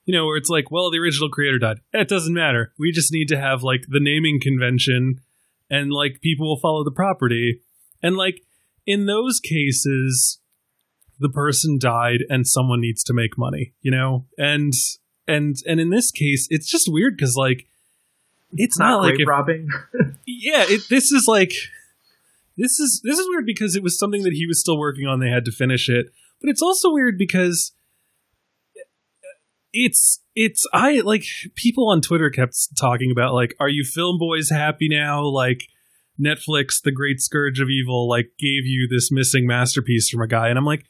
You know where it's like well the original creator died. It doesn't matter. We just need to have like the naming convention and like people will follow the property. And like in those cases the person died and someone needs to make money you know? And and and in this case it's just weird because like it's not, like if, robbing. *laughs* yeah it, this is like this is this is weird because it was something that he was still working on. They had to finish it. But it's also weird because it's it's i like people on twitter kept talking about like are you film boys happy now? Like netflix the great scourge of evil like gave you this missing masterpiece from a guy. And i'm like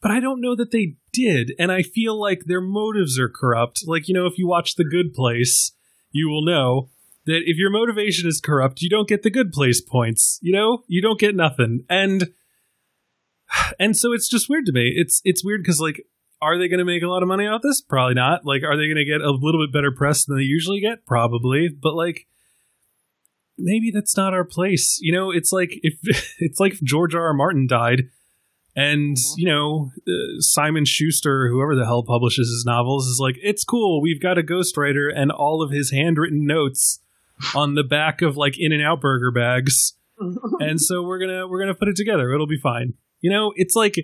but i don't know that they did. And i feel like their motives are corrupt. Like you know if you watch the good place you will know that if your motivation is corrupt you don't get the good place points you know you don't get nothing and and so it's just weird to me it's it's weird because like are they going to make a lot of money off this probably not like are they going to get a little bit better press than they usually get probably but like maybe that's not our place. You know, it's like if *laughs* it's like if George R. R. Martin died, and you know uh, Simon Schuster, whoever the hell publishes his novels, is like, it's cool. We've got a ghostwriter and all of his handwritten notes on the back of like In and Out burger bags, *laughs* and so we're gonna we're gonna put it together. It'll be fine. You know, it's like.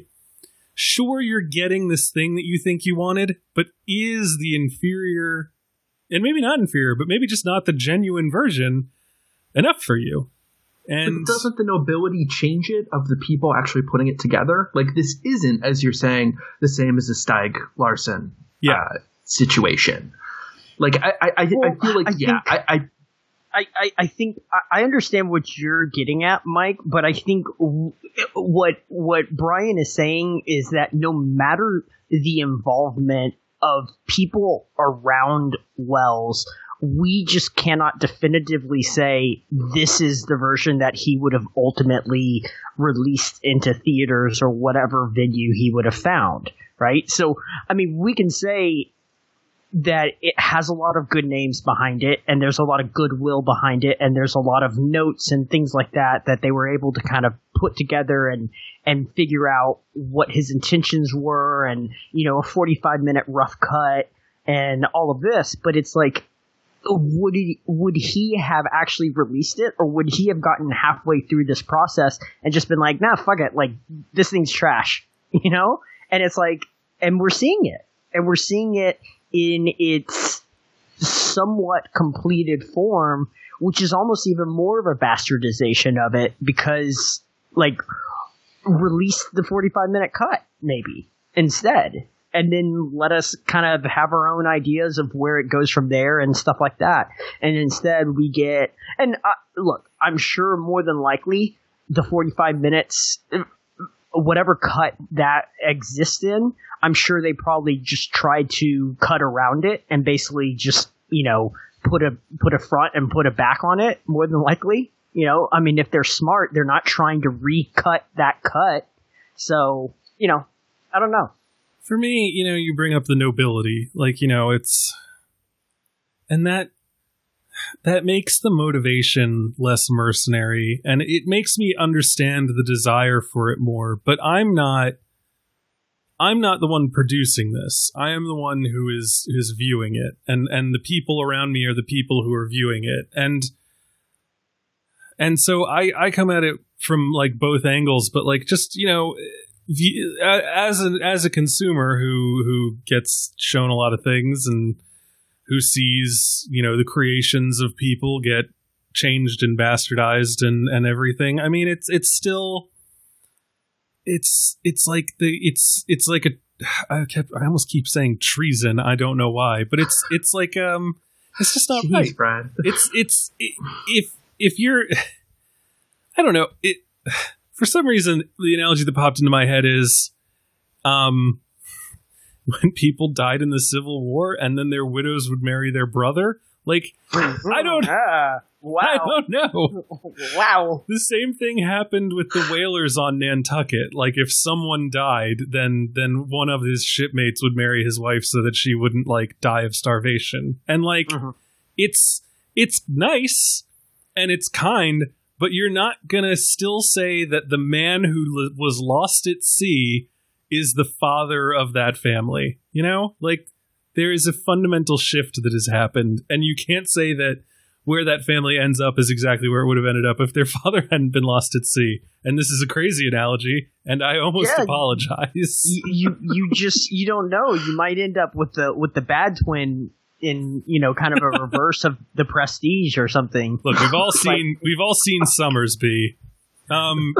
Sure, you're getting this thing that you think you wanted, but is the inferior, and maybe not inferior, but maybe just not the genuine version, enough for you? And But doesn't the nobility change it of the people actually putting it together? Like this isn't, as you're saying, the same as a Stieg Larsson Yeah. uh, situation. Like I, I, I, I feel like I yeah, think- I, I I, think I- understand what you're getting at, Mike, but I think what what Brian is saying is that no matter the involvement of people around Welles, we just cannot definitively say this is the version that he would have ultimately released into theaters or whatever venue he would have found, right? So, I mean, we can say that it has a lot of good names behind it and there's a lot of goodwill behind it and there's a lot of notes and things like that that they were able to kind of put together and and figure out what his intentions were and you know a 45 minute rough cut and all of this. But it's like would he would he have actually released it or would he have gotten halfway through this process and just been like nah fuck it like this thing's trash *laughs* you know? And it's like and we're seeing it and we're seeing it in its somewhat completed form, which is almost even more of a bastardization of it because, like, release the 45 minute cut, maybe, instead. And then let us kind of have our own ideas of where it goes from there and stuff like that. And instead, we get, and uh, look, I'm sure more than likely the 45 minutes, whatever cut that exists in, I'm sure they probably just tried to cut around it and basically just, you know, put a put a front and put a back on it more than likely. You know, I mean if they're smart, they're not trying to recut that cut. So, you know, I don't know. for me, you know, you bring up the nobility, like you know, it's and that that makes the motivation less mercenary, and it makes me understand the desire for it more. But I'm not. I'm not the one producing this. I am the one who is who's viewing it, and and the people around me are the people who are viewing it, and and so I I come at it from like both angles, but like just you know as a as a consumer who who gets shown a lot of things and who sees you know the creations of people get changed and bastardized and and everything. I mean, it's it's still it's it's like the it's it's like a *sighs* I kept I almost keep saying treason. I don't know why, but it's it's like um it's just not Jeez, right Brian. *laughs* it's it's i if if you're *sighs* i don't know it *sighs* for some reason the analogy that popped into my head is um *laughs* when people died in the civil war and then their widows would marry their brother like *laughs* i don't Ah, *laughs* i don't know wow. the same thing happened with the whalers on Nantucket. Like if someone died, then then one of his shipmates would marry his wife so that she wouldn't like die of starvation. And like Mhm. it's it's nice and it's kind, but you're not gonna still say that the man who was lost at sea is the father of that family. You know, like there is a fundamental shift that has happened, and you can't say that where that family ends up is exactly where it would have ended up if their *laughs* father hadn't been lost at sea. And this is a crazy analogy, and I almost Yeah. apologize. you, you you just you don't know. You might end up with the with the bad twin in you know kind of a reverse of the prestige or something. Look, we've all *laughs* seen we've all seen Sommersby. Um,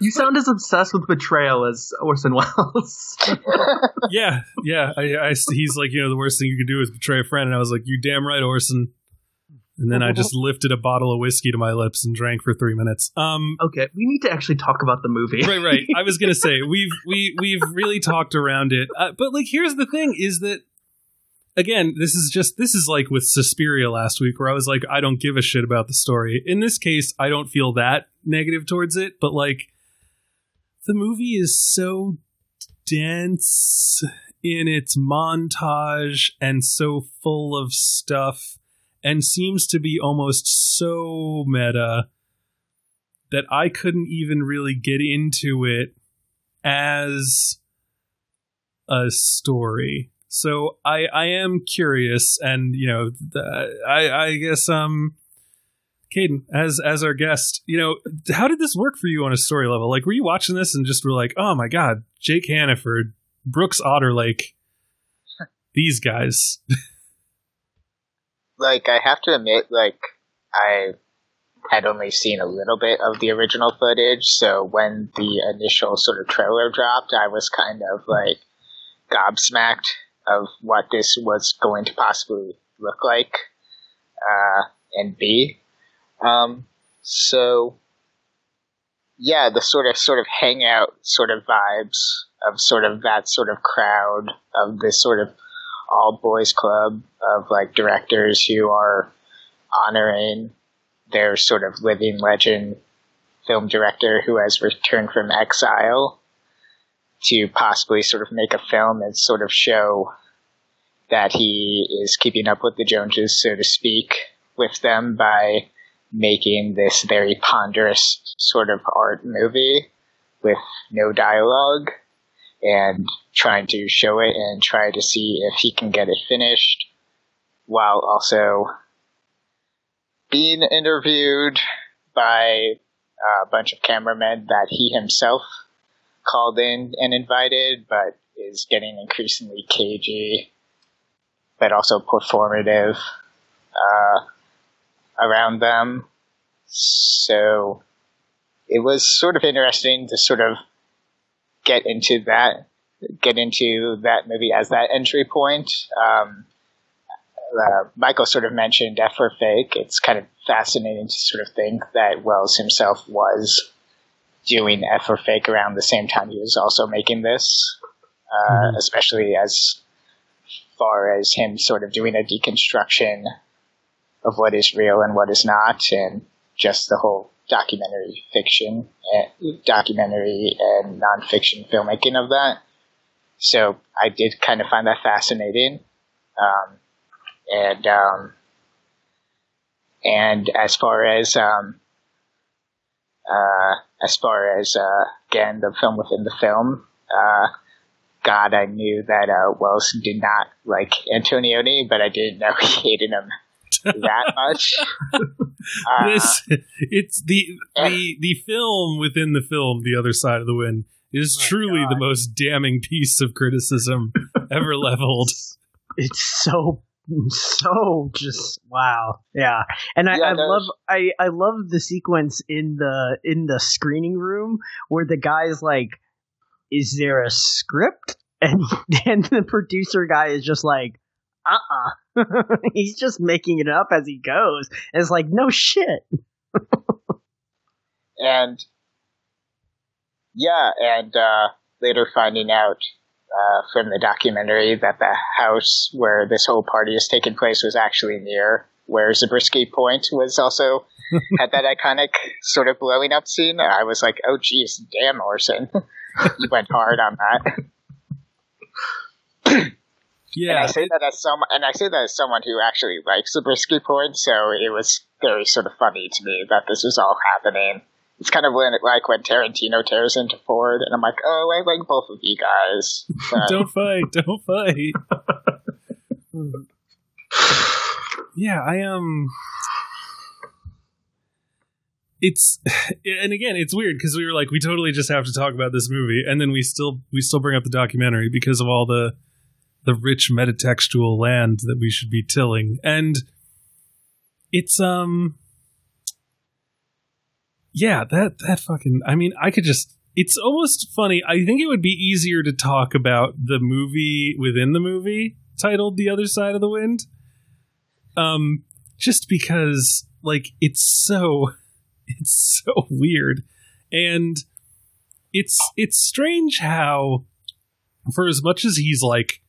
You sound as obsessed with betrayal as Orson Welles. *laughs* yeah, yeah. I, I, he's like, you know, the worst thing you could do is betray a friend, and I was like, you damn right, Orson. And then I *laughs* just lifted a bottle of whiskey to my lips and drank for three minutes. Um, okay, we need to actually talk about the movie. right, right. I was gonna say *laughs* we've we we've really talked around it, uh, but like, here's the thing: is that again, this is just this is like with Suspiria last week, where I was like, I don't give a shit about the story. In this case, I don't feel that negative towards it, but like, the movie is so dense in its montage and so full of stuff and seems to be almost so meta that I couldn't even really get into it as a story. So I I am curious, and you know, I I guess um, Caden as as our guest, you know, how did this work for you on a story level? Like, were you watching this and just were like, oh my god, Jake Hannaford, Brooks Otterlake, *laughs* these guys. like I have to admit, like I had only seen a little bit of the original footage, so when the initial sort of trailer dropped, I was kind of like gobsmacked of what this was going to possibly look like uh, and be. Um, so yeah, the sort of sort of hangout sort of vibes of sort of that sort of crowd of this sort of all boys club of like directors who are honoring their sort of living legend film director who has returned from exile to possibly sort of make a film and sort of show that he is keeping up with the Joneses, so to speak, with them by making this very ponderous sort of art movie with no dialogue and trying to show it and try to see if he can get it finished while also being interviewed by a bunch of cameramen that he himself called in and invited, but is getting increasingly cagey, but also performative. Uh, around them. So it was sort of interesting to sort of get into that, get into that movie as that entry point. Um, uh, Michael sort of mentioned F for Fake. It's kind of fascinating to sort of think that Welles himself was doing F for Fake around the same time he was also making this, uh, mm-hmm. especially as far as him sort of doing a deconstruction of what is real and what is not, and just the whole documentary fiction, uh, documentary and nonfiction filmmaking of that. So I did kind of find that fascinating. Um, and um, and as far as um, uh, as far as uh, again the film within the film, uh, God, I knew that uh, Welles did not like Antonioni, but I didn't know *laughs* he hated him *laughs* that much. *laughs* Uh, this, it's the the the film within the film, The Other Side of the Wind, is oh truly God. the most damning piece of criticism *laughs* ever leveled. It's so so just wow yeah and i, yeah, I love i i love the sequence in the in the screening room where the guy's like is there a script and and the producer guy is just like uh-uh *laughs* he's just making it up as he goes and it's like no shit *laughs* and yeah and uh later finding out uh, from the documentary that the house where this whole party is taking place was actually near where Zabriskie Point was also *laughs* had that iconic sort of blowing up scene. I was like, oh geez, damn Orson. you went hard on that. Yeah. And I say that as someone and I say that as someone who actually likes Zabriskie Point, so it was very sort of funny to me that this was all happening it's kind of when, like when Tarantino tears into Ford, and I'm like, oh, I like both of you guys. *laughs* don't fight, don't fight. *laughs* yeah, I am. Um, it's and again, it's weird because we were like, we totally just have to talk about this movie, and then we still we still bring up the documentary because of all the the rich metatextual land that we should be tilling, and it's um yeah, that that fucking. I mean, I could just. It's almost funny. I think it would be easier to talk about the movie within the movie titled "The Other Side of the Wind," um, just because like it's so *laughs* it's so weird, and it's it's strange how, for as much as he's like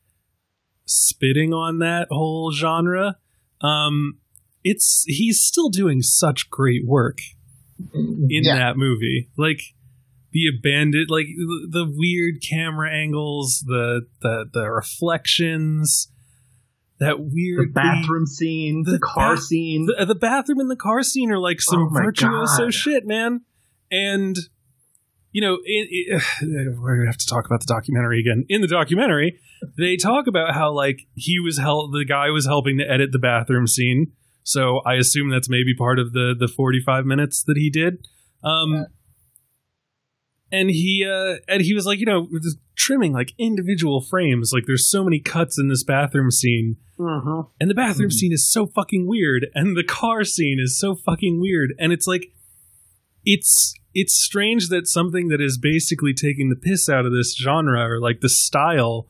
spitting on that whole genre, um, it's he's still doing such great work in yeah. that movie. Like the abandoned, like the weird camera angles, the the the reflections. that weird the bathroom scene, the, the car bath- scene. the, the bathroom and the car scene are like some Oh virtuoso God. shit, man. And you know, it, it, *sighs* we're gonna have to talk about the documentary again. In the documentary, they talk about how like he was hel- the guy was helping to edit the bathroom scene. So I assume that's maybe part of the the forty five minutes that he did. Um, and he uh, and he was like, you know, just trimming like individual frames. Like there's so many cuts in this bathroom scene. Mm-hmm. And the bathroom Mhm. scene is so fucking weird, and the car scene is so fucking weird, and it's like, it's it's strange that something that is basically taking the piss out of this genre or like the style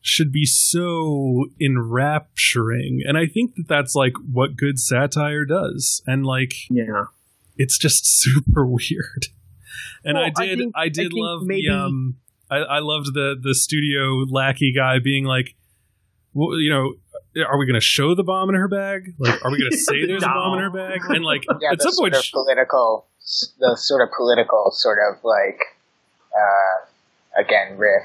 should be so enrapturing, and I think that that's like what good satire does, and like yeah, it's just *laughs* super weird. And Well, I I did, think- I, I did think love maybe- the um, I, I loved the the studio lackey guy being like, well, you know, are we going to show the bomb in her bag? Like, are we going *laughs* to say there's a bomb in her bag? And like, Yeah, at some point, political, the sort of political sort of like, uh, again, riff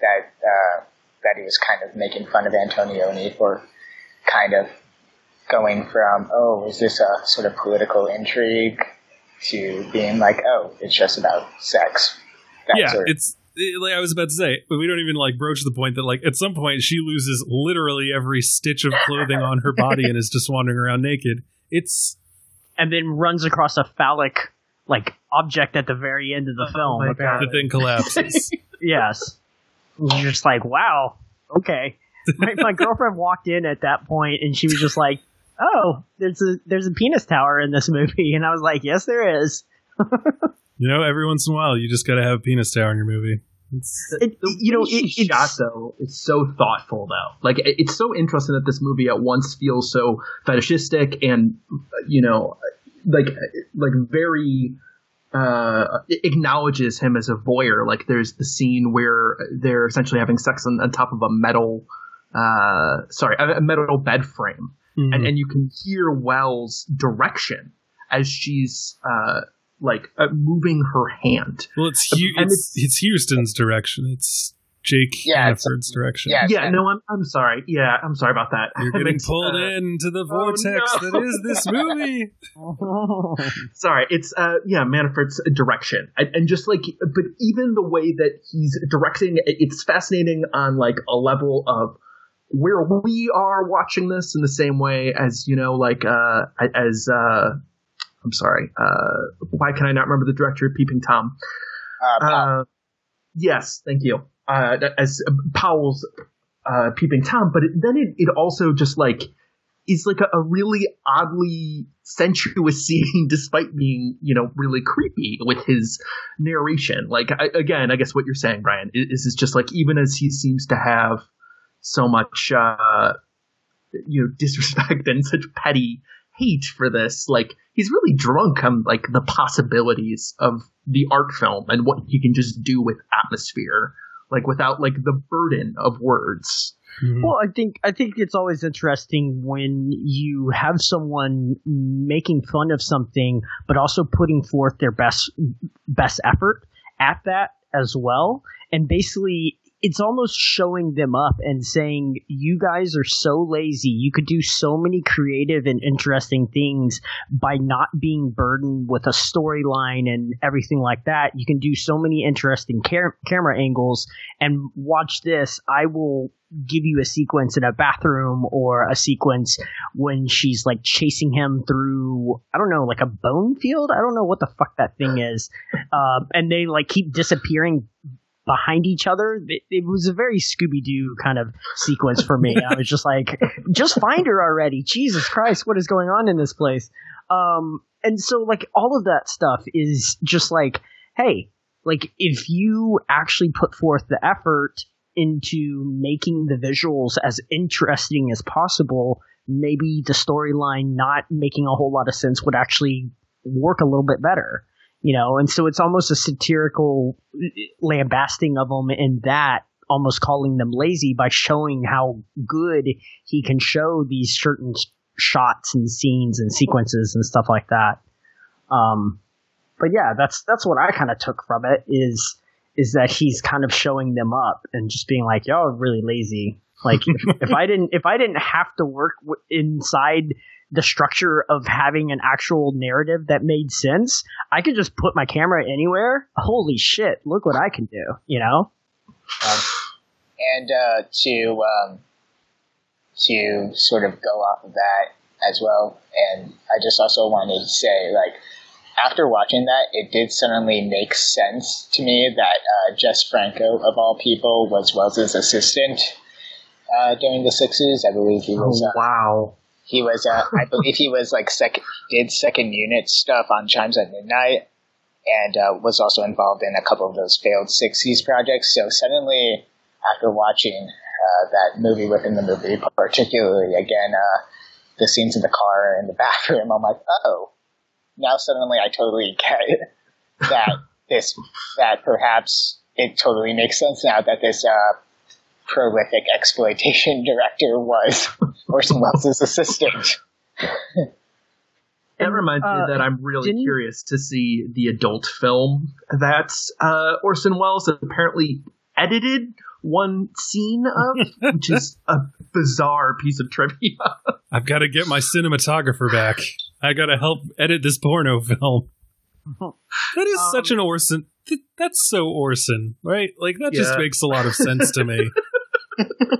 that uh, that he was kind of making fun of Antonioni for kind of going from, oh, is this a sort of political intrigue to being like, oh, it's just about sex. That yeah, sort of- it's like I was about to say, but we don't even like broach the point that like at some point she loses literally every stitch of clothing on her body and is just wandering around naked. It's And then runs across a phallic like object at the very end of the oh film. Oh the thing collapses. *laughs* Yes. You're just like, wow, okay. My, my girlfriend walked in at that point and she was just like, oh, there's a there's a penis tower in this movie, and I was like, yes, there is. *laughs* you know, every once in a while, you just got to have a penis tower in your movie. It's, It- you know, it- it's- shot though is so thoughtful though. Like it- it's so interesting that this movie at once feels so fetishistic and you know, like like very uh acknowledges him as a voyeur. Like there's the scene where they're essentially having sex on, on top of a metal uh sorry a a metal bed frame Mm-hmm. and, and you can hear Welles' direction as she's uh like uh, moving her hand well, it's, Hu- and it's it's Huston's direction. It's Jake Yeah, Hannaford's direction. yeah, yeah, no, I'm I'm sorry. Yeah, I'm sorry about that. You're *laughs* getting meant, pulled uh, into the oh, vortex no. that is this *laughs* movie. *laughs* Sorry, it's uh yeah, Manafort's direction, and, and just like, but even the way that he's directing, it's fascinating on like a level of where we are watching this in the same way as you know, like uh as uh I'm sorry, uh why can I not remember the director of Peeping Tom? uh, Uh, yes, thank you. Uh, as Powell's uh, peeping Tom, but it, then it, it also just like is like a, a really oddly sensuous *laughs* scene, despite being you know really creepy with his narration. Like I, again, I guess what you're saying, Brian, is is just like even as he seems to have so much uh, you know disrespect *laughs* and such petty hate for this, like he's really drunk on like the possibilities of the art film and what he can just do with atmosphere, like without like the burden of words. Mm-hmm. Well, I think I think it's always interesting when you have someone making fun of something, but also putting forth their best best effort at that as well, and basically it's almost showing them up and saying, "You guys are so lazy. You could do so many creative and interesting things by not being burdened with a storyline and everything like that. You can do so many interesting car- camera angles." And watch this. I will give you a sequence in a bathroom or a sequence when she's like chasing him through I don't know like a bone field I don't know what the fuck that thing is uh, and they like keep disappearing behind each other it, it was a very Scooby-Doo kind of sequence for me. *laughs* I was just like just find her already. Jesus Christ what is going on in this place? Um and so like all of that stuff is just like hey like if you actually put forth the effort into making the visuals as interesting as possible, maybe the storyline not making a whole lot of sense would actually work a little bit better. You know, and so it's almost a satirical lambasting of them in that, almost calling them lazy by showing how good he can show these certain shots and scenes and sequences and stuff like that. Um, but yeah, that's that's what I kind of took from it is is that he's kind of showing them up and just being like, "Y'all are really lazy." Like if, if I *laughs* didn't if I didn't have to work w- inside the structure of having an actual narrative that made sense, I could just put my camera anywhere. Holy shit! Look what I can do. You know. Um, *sighs* and uh, to um, to sort of go off of that as well, and I just also wanted to say, like, after watching that, it did suddenly make sense to me that uh, Jess Franco, of all people, was Welles's assistant uh, during the Sixes. I believe he was. Oh, wow. He was. Uh, I *laughs* believe he was like second. Did second unit stuff on Chimes at Midnight, and uh, was also involved in a couple of those failed Sixties projects. So suddenly, after watching uh, that movie within the movie, particularly again uh, the scenes in the car and the *laughs* bathroom, I'm like, oh, now suddenly I totally get *laughs* that this that perhaps it totally makes sense now that this uh, prolific exploitation director was Orson Welles' assistant. That reminds uh, me that I'm really curious to see the adult film that uh, Orson Welles apparently edited one scene of, *laughs* which is a bizarre piece of trivia. *laughs* I've got to get my cinematographer back. I got to help edit this porno film. That is Um, such an Orson. th- That's so Orson, right? Like that just makes a lot of sense to me. *laughs*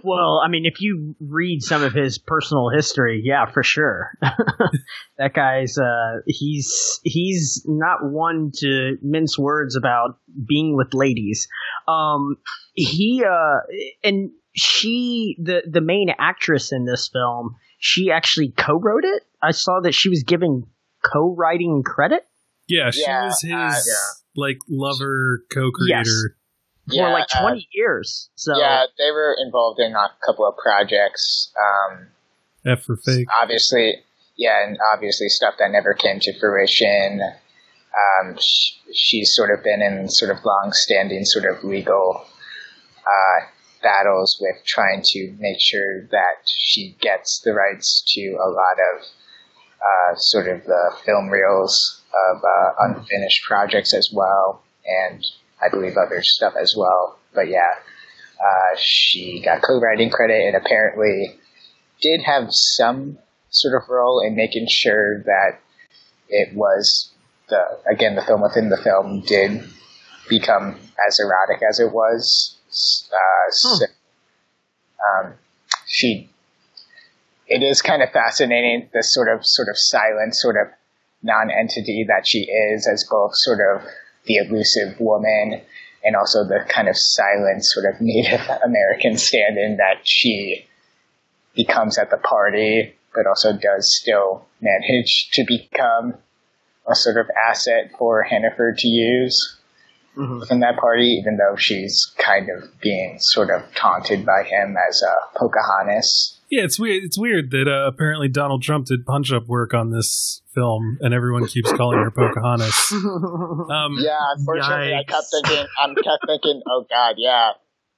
Well, I mean, if you read some of his personal history, yeah, for sure. *laughs* that guy's uh he's he's not one to mince words about being with ladies. Um he uh and she the the main actress in this film, she actually co-wrote it. I saw that she was given co-writing credit Yeah, she Yeah, was his uh, like lover co-creator. Yeah, for like uh, 20 years. So yeah, they were involved in a couple of projects. Um, F for fake. obviously, yeah, and obviously stuff that never came to fruition. Um, sh- she's sort of been in sort of long-standing sort of legal uh, battles with trying to make sure that she gets the rights to a lot of uh, sort of the film reels of uh, unfinished projects as well, and I believe other stuff as well. But yeah, uh, she got co-writing credit and apparently did have some sort of role in making sure that it was the again the film within the film did become as erotic as it was. Uh, so, um, she it is kind of fascinating the sort of sort of silent sort of non-entity that she is as both sort of the elusive woman and also the kind of silent sort of *laughs* Native American stand-in that she becomes at the party, but also does still manage to become a sort of asset for Hannaford to use mm-hmm. within that party, even though she's kind of being sort of taunted by him as a Pocahontas. Yeah, it's weird. It's weird that uh, apparently Donald Trump did punch-up work on this film, and everyone keeps calling her Pocahontas. *laughs* Um, Yeah, unfortunately, I kept thinking, I'm kept thinking, oh god, yeah,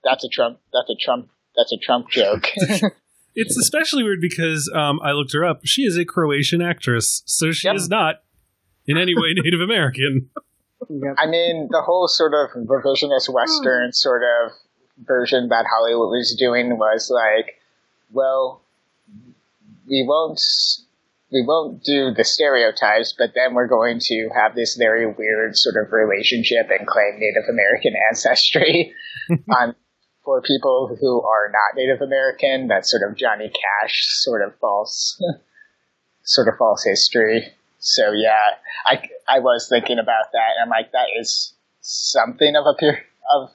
that's a Trump, that's a Trump, that's a Trump joke. *laughs* It's especially weird because um, I looked her up. She is a Croatian actress, so she Yep. is not in any way *laughs* Native American. I mean, the whole sort of revisionist Western sort of version that Hollywood was doing was like, well, we won't, we won't do the stereotypes, but then we're going to have this very weird sort of relationship and claim Native American *laughs* ancestry *laughs* on for people who are not Native American. That's sort of Johnny Cash sort of false, *laughs* sort of false history. So yeah, I, I was thinking about that. And I'm like, that is something of a period of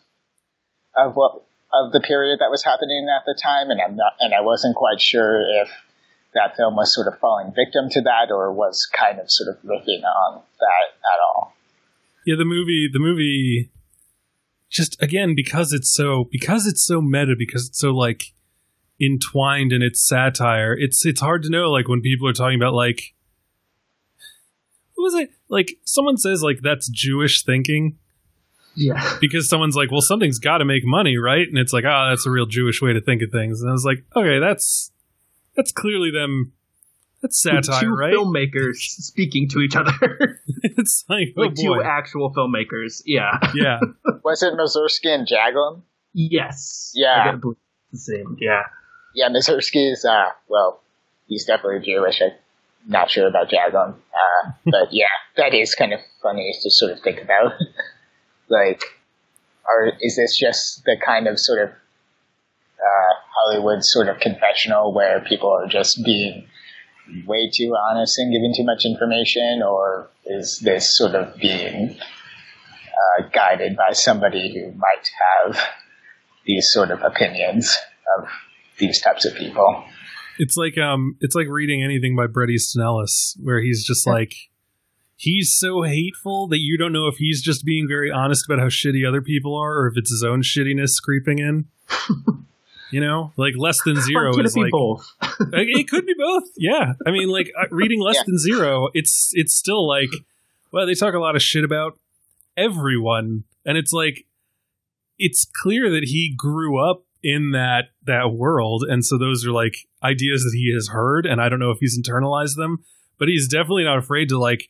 of what of the period that was happening at the time, and I'm not, and I wasn't quite sure if that film was sort of falling victim to that or was kind of sort of riffing on that at all. Yeah, the movie, the movie, just again because it's so because it's so meta, because it's so like entwined in its satire. It's it's hard to know like when people are talking about like what was it like someone says like that's Jewish thinking Yeah. *laughs* because someone's like well something's got to make money right and it's like ah that's a real Jewish way to think of things and I was like okay that's that's clearly them that's satire two right filmmakers *laughs* speaking to each other. *laughs* it's like oh like two actual filmmakers. Yeah. yeah Was it Mazursky and Jaglom? yes. Yeah. I gotta believe it's the same. Yeah. yeah, Mazursky is, uh, well, he's definitely Jewish. I'm not sure about Jaglom. Uh, but yeah, that is kind of funny to sort of think about. Like, or is this just the kind of sort of uh, Hollywood sort of confessional where people are just being way too honest and giving too much information, or is this sort of being uh, guided by somebody who might have these sort of opinions of these types of people? It's like um, it's like reading anything by Bret Easton Ellis, where he's just like he's so hateful that you don't know if he's just being very honest about how shitty other people are, or if it's his own shittiness creeping in. *laughs* you know, like less than zero Could it is be like both? it could be both. Yeah, I mean, like uh, reading less Yeah. than zero, it's it's still like, well, they talk a lot of shit about everyone, and it's like, it's clear that he grew up in that that world, and so those are like ideas that he has heard, and I don't know if he's internalized them, but he's definitely not afraid to like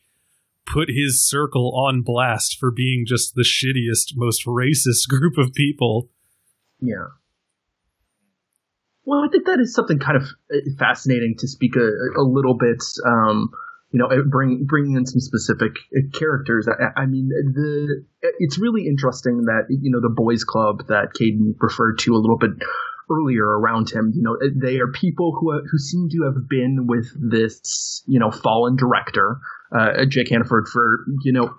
put his circle on blast for being just the shittiest, most racist *laughs* group of people. Yeah. Well, I think that is something kind of uh, fascinating to speak a, a little bit. Um, you know, bring bringing in some specific uh, characters. I, I mean, the it's really interesting that you know the boys' club that Caden referred to a little bit earlier around him. You know, they are people who who seem to have been with this you know fallen director, uh, Jake Hannaford, for you know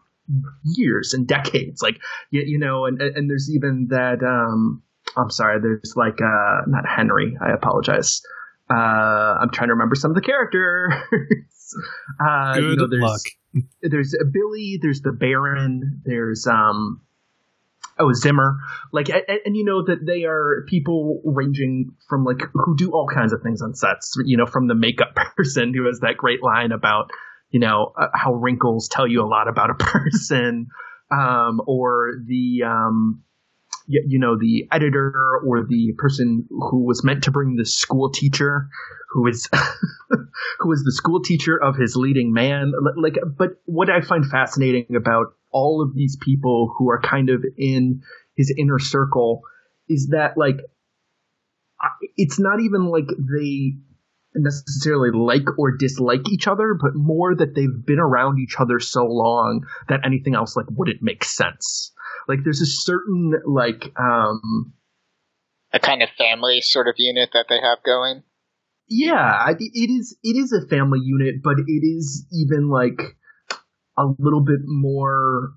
years and decades. Like you, you know, and and there's even that. Um, I'm sorry. There's like uh, not Henry. I apologize. Uh, I'm trying to remember some of the characters. *laughs* uh, you Good know, there's, luck. *laughs* There's Billy. There's the Baron. There's um, oh Zimmer. Like, and, and you know that they are people ranging from like who do all kinds of things on sets. You know, from the makeup *laughs* person who has that great line about you know uh, how wrinkles tell you a lot about a *laughs* person, um, or the um, y- you know the editor or the person who was meant to bring the school teacher who is *laughs* who is the school teacher of his leading man like but what i find fascinating about all of these people who are kind of in his inner circle is that like it's not even like they necessarily like or dislike each other but more that they've been around each other so long that anything else like wouldn't make sense like there's a certain like um A kind of family sort of unit that they have going. yeah I- it is it is a family unit but it is even like a little bit more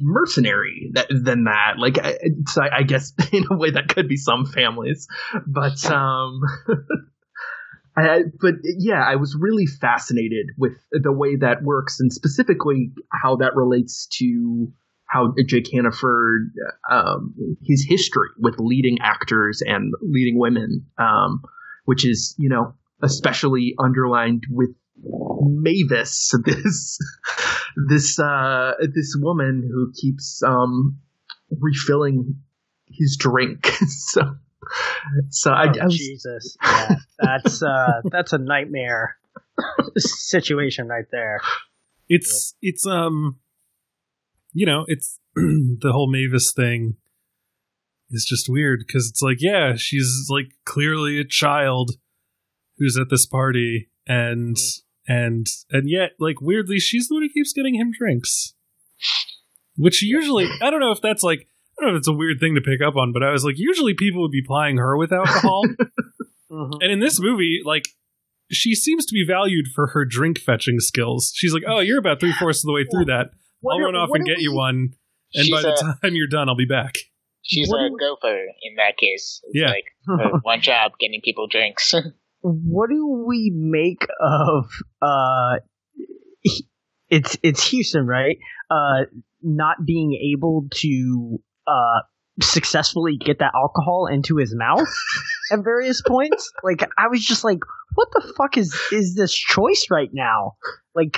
mercenary that, than that. Like I, it's, I, I guess *laughs* in a way that could be some families but um *laughs* I, but yeah, I was really fascinated with the way that works, and specifically how that relates to how Jake Hannaford, um, his history with leading actors and leading women, um, which is you know especially underlined with Mavis, *laughs* this this uh, this woman who keeps um, refilling his drink. *laughs* so so I, Oh, I was Jesus, yeah, that's uh, *laughs* that's a nightmare situation right there. it's it's um you know it's *clears throat* the whole mavis thing is just weird because it's like yeah she's like clearly a child who's at this party and and and yet like weirdly she's the one who keeps getting him drinks which usually i don't know if that's like i don't know if it's a weird thing to pick up on but i was like usually people would be plying her with alcohol *laughs* Mhm. and in this movie, like she seems to be valued for her drink fetching skills. She's like, "Oh, you're about three fourths of the way through that. What I'll do- run off and do get you one, and She's by the a- time you're done, I'll be back." She's What a we- gopher in that case. It's Yeah. like her *laughs* one job getting people drinks. *laughs* What do we make of uh? It's it's Huston, right? Uh, not being able to uh successfully get that alcohol into his mouth *laughs* at various points. Like I was just like, what the fuck is is this choice right now? Like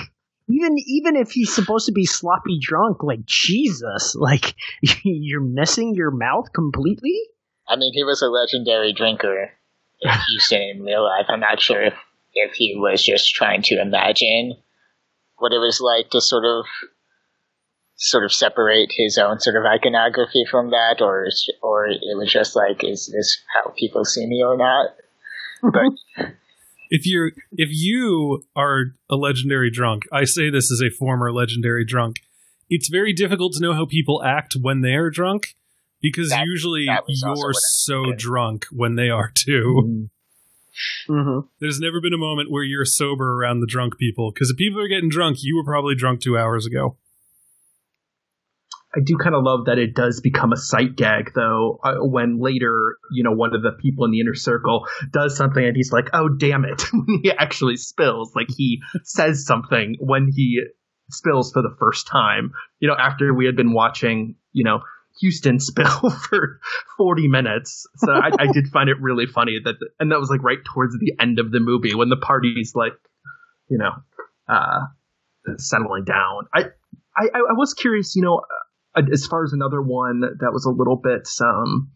even even if he's supposed to be sloppy drunk, like Jesus, like *laughs* you're missing your mouth completely. I mean, he was a legendary drinker in Huston in real life. I'm not sure if, if he was just trying to imagine what it was like to sort of sort of separate his own sort of iconography from that, or or it was just like, is this how people see me or not? but *laughs* if you're if you are a legendary drunk, I say this as a former legendary drunk. It's very difficult to know how people act when they are drunk because That- usually that you're so did. drunk when they are too. Mm-hmm. There's never been a moment where you're sober around the drunk people because if people are getting drunk, you were probably drunk two hours ago. I do kind of love that it does become a sight gag, though, uh, when later, you know, one of the people in the inner circle does something and he's like, oh, damn it, *laughs* when he actually spills. Like, he says something when he spills for the first time, you know, after we had been watching, you know, Huston spill *laughs* for 40 minutes. So I, I did find it really funny that, and that was like right towards the end of the movie when the party's like, you know, uh, settling down. I, I, I was curious, you know, uh, as far as another one that was a little bit, um,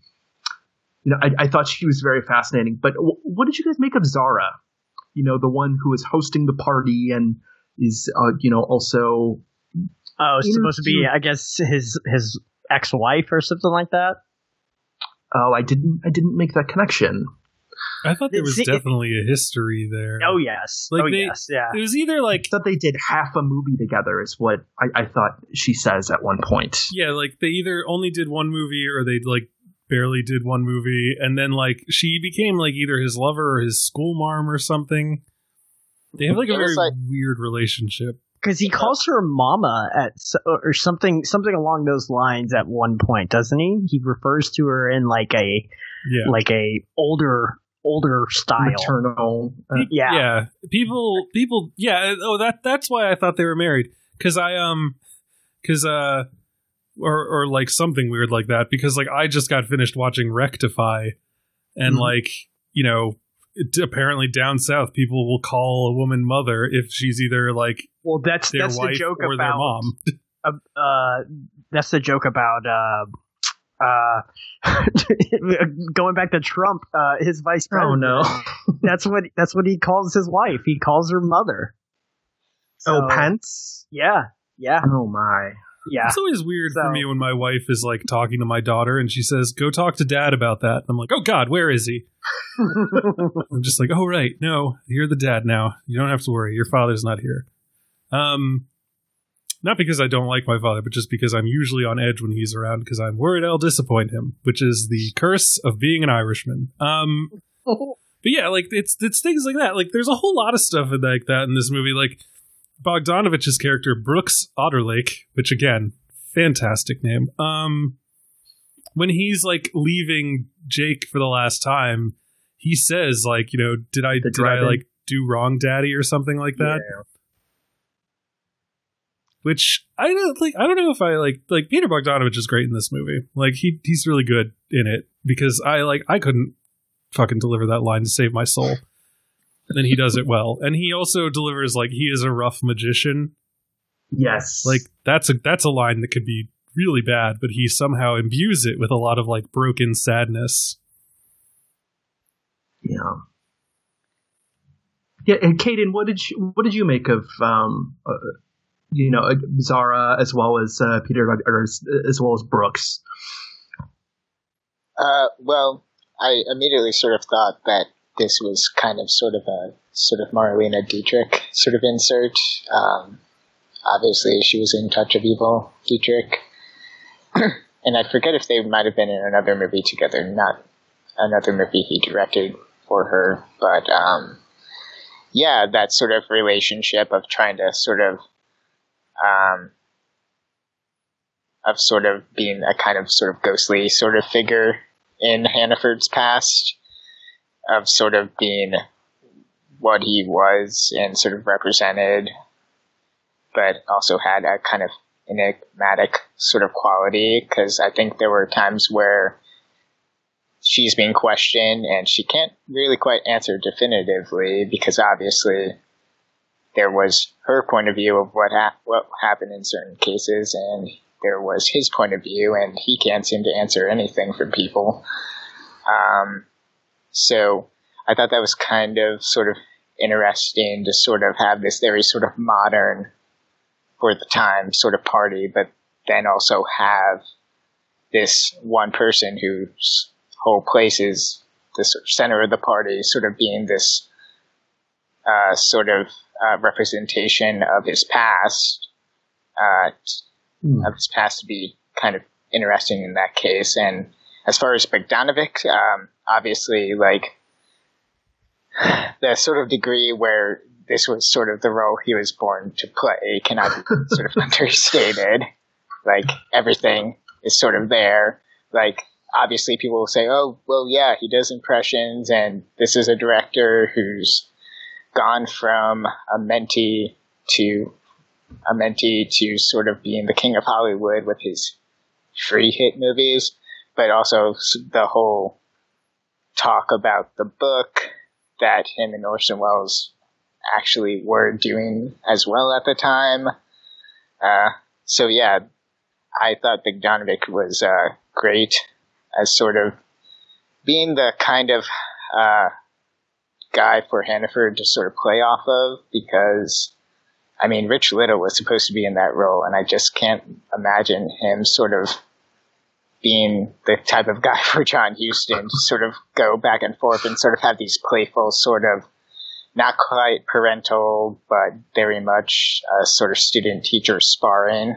you know, I, I thought she was very fascinating. But w- what did you guys make of Zara? You know, the one who is hosting the party and is, uh, you know, also. Oh, it's supposed to be, I guess, his his ex-wife or something like that. Oh, I didn't. I didn't make that connection. I thought there was See, it- definitely a history there. Oh yes, Like oh they- yes, yeah. It was either like I thought they did half a movie together, is what I, I thought she says at one point. yeah, like they either only did one movie or they like barely did one movie, and then like she became like either his lover or his school marm or something. They have like a very like- weird relationship. Because he calls her mama at or something something along those lines at one point, doesn't he? He refers to her in like a Yeah, like a older older style. Maternal. Uh, Yeah. yeah. People, people, yeah. Oh, that that's why I thought they were married because I um, because uh, or or like something weird like that because like I just got finished watching Rectify, and Mhm. like you know. It, apparently, down south, people will call a woman mother if she's either like Well, that's their that's the wife joke or their mom. uh, *laughs* uh, that's the joke about uh, uh, *laughs* going back to Trump, uh, his vice president. Oh no. *laughs* That's what that's what he calls his wife. He calls her mother. oh, Pence. Yeah, yeah, Oh my. Yeah. It's always weird for me when my wife is like talking to my daughter and she says, "Go talk to dad about that." I'm like, "Oh God, where is he?" *laughs* I'm just like, "Oh right, no, you're the dad now. You don't have to worry. Your father's not here." Um, not because I don't like my father, but just because I'm usually on edge when he's around because I'm worried I'll disappoint him, which is the curse of being an Irishman. Um, *laughs* but yeah, like it's it's things like that. Like there's a whole lot of stuff like that in this movie. Like Bogdanovich's character Brooks Otterlake, which again, fantastic name. Um, when he's like leaving Jake for the last time, he says like, you know, did I The did I like do wrong, Daddy, or something like that? Which I don't like. I don't know if I like like Peter Bogdanovich is great in this movie. Like he he's really good in it because I like I couldn't fucking deliver that line to save my soul. And he does it well. And he also delivers like he is a rough magician. Yes. Like that's a that's a line that could be really bad, but he somehow imbues it with a lot of like broken sadness. Yeah. Yeah, and Caden, what did you what did you make of um, uh, you know uh, Zara as well as uh, Peter or as, as well as Brooks? Uh, well, I immediately sort of thought that this was kind of sort of a sort of Marlene Dietrich sort of insert. Um, obviously, she was in Touch of Evil, Dietrich, *clears throat* and I forget if they might have been in another movie together, not another movie he directed for her, but um, yeah, that sort of relationship of trying to sort of um, of sort of being a kind of sort of ghostly sort of figure in Hannaford's past, of sort of being what he was and sort of represented, but also had a kind of enigmatic sort of quality, because I think there were times where she's being questioned and she can't really quite answer definitively because obviously there was her point of view of what ha- what happened in certain cases and there was his point of view and he can't seem to answer anything for people. Um, so I thought that was kind of sort of interesting to sort of have this very sort of modern for the time sort of party but then also have this one person whose whole place is the sort of center of the party, sort of being this uh, sort of uh, representation of his past, uh, Hmm. of his past to be kind of interesting in that case. And as far as Bogdanovich, um, obviously, like *sighs* the sort of degree where this was sort of the role he was born to play cannot be *laughs* sort of understated. Like everything is sort of there. Like obviously, people will say, "Oh, well, yeah, he does impressions, and this is a director who's gone from a mentee to a mentee to sort of being the king of Hollywood with his free hit movies, but also the whole talk about the book that him and Orson Welles actually were doing as well at the time. Uh, so yeah, I thought Bogdanovich was uh, great as sort of being the kind of uh, guy for Hannaford to sort of play off of because I mean, Rich Little was supposed to be in that role, and I just can't imagine him sort of being the type of guy *laughs* for John Huston to sort of go back and forth and sort of have these playful, sort of not quite parental, but very much uh, sort of student teacher sparring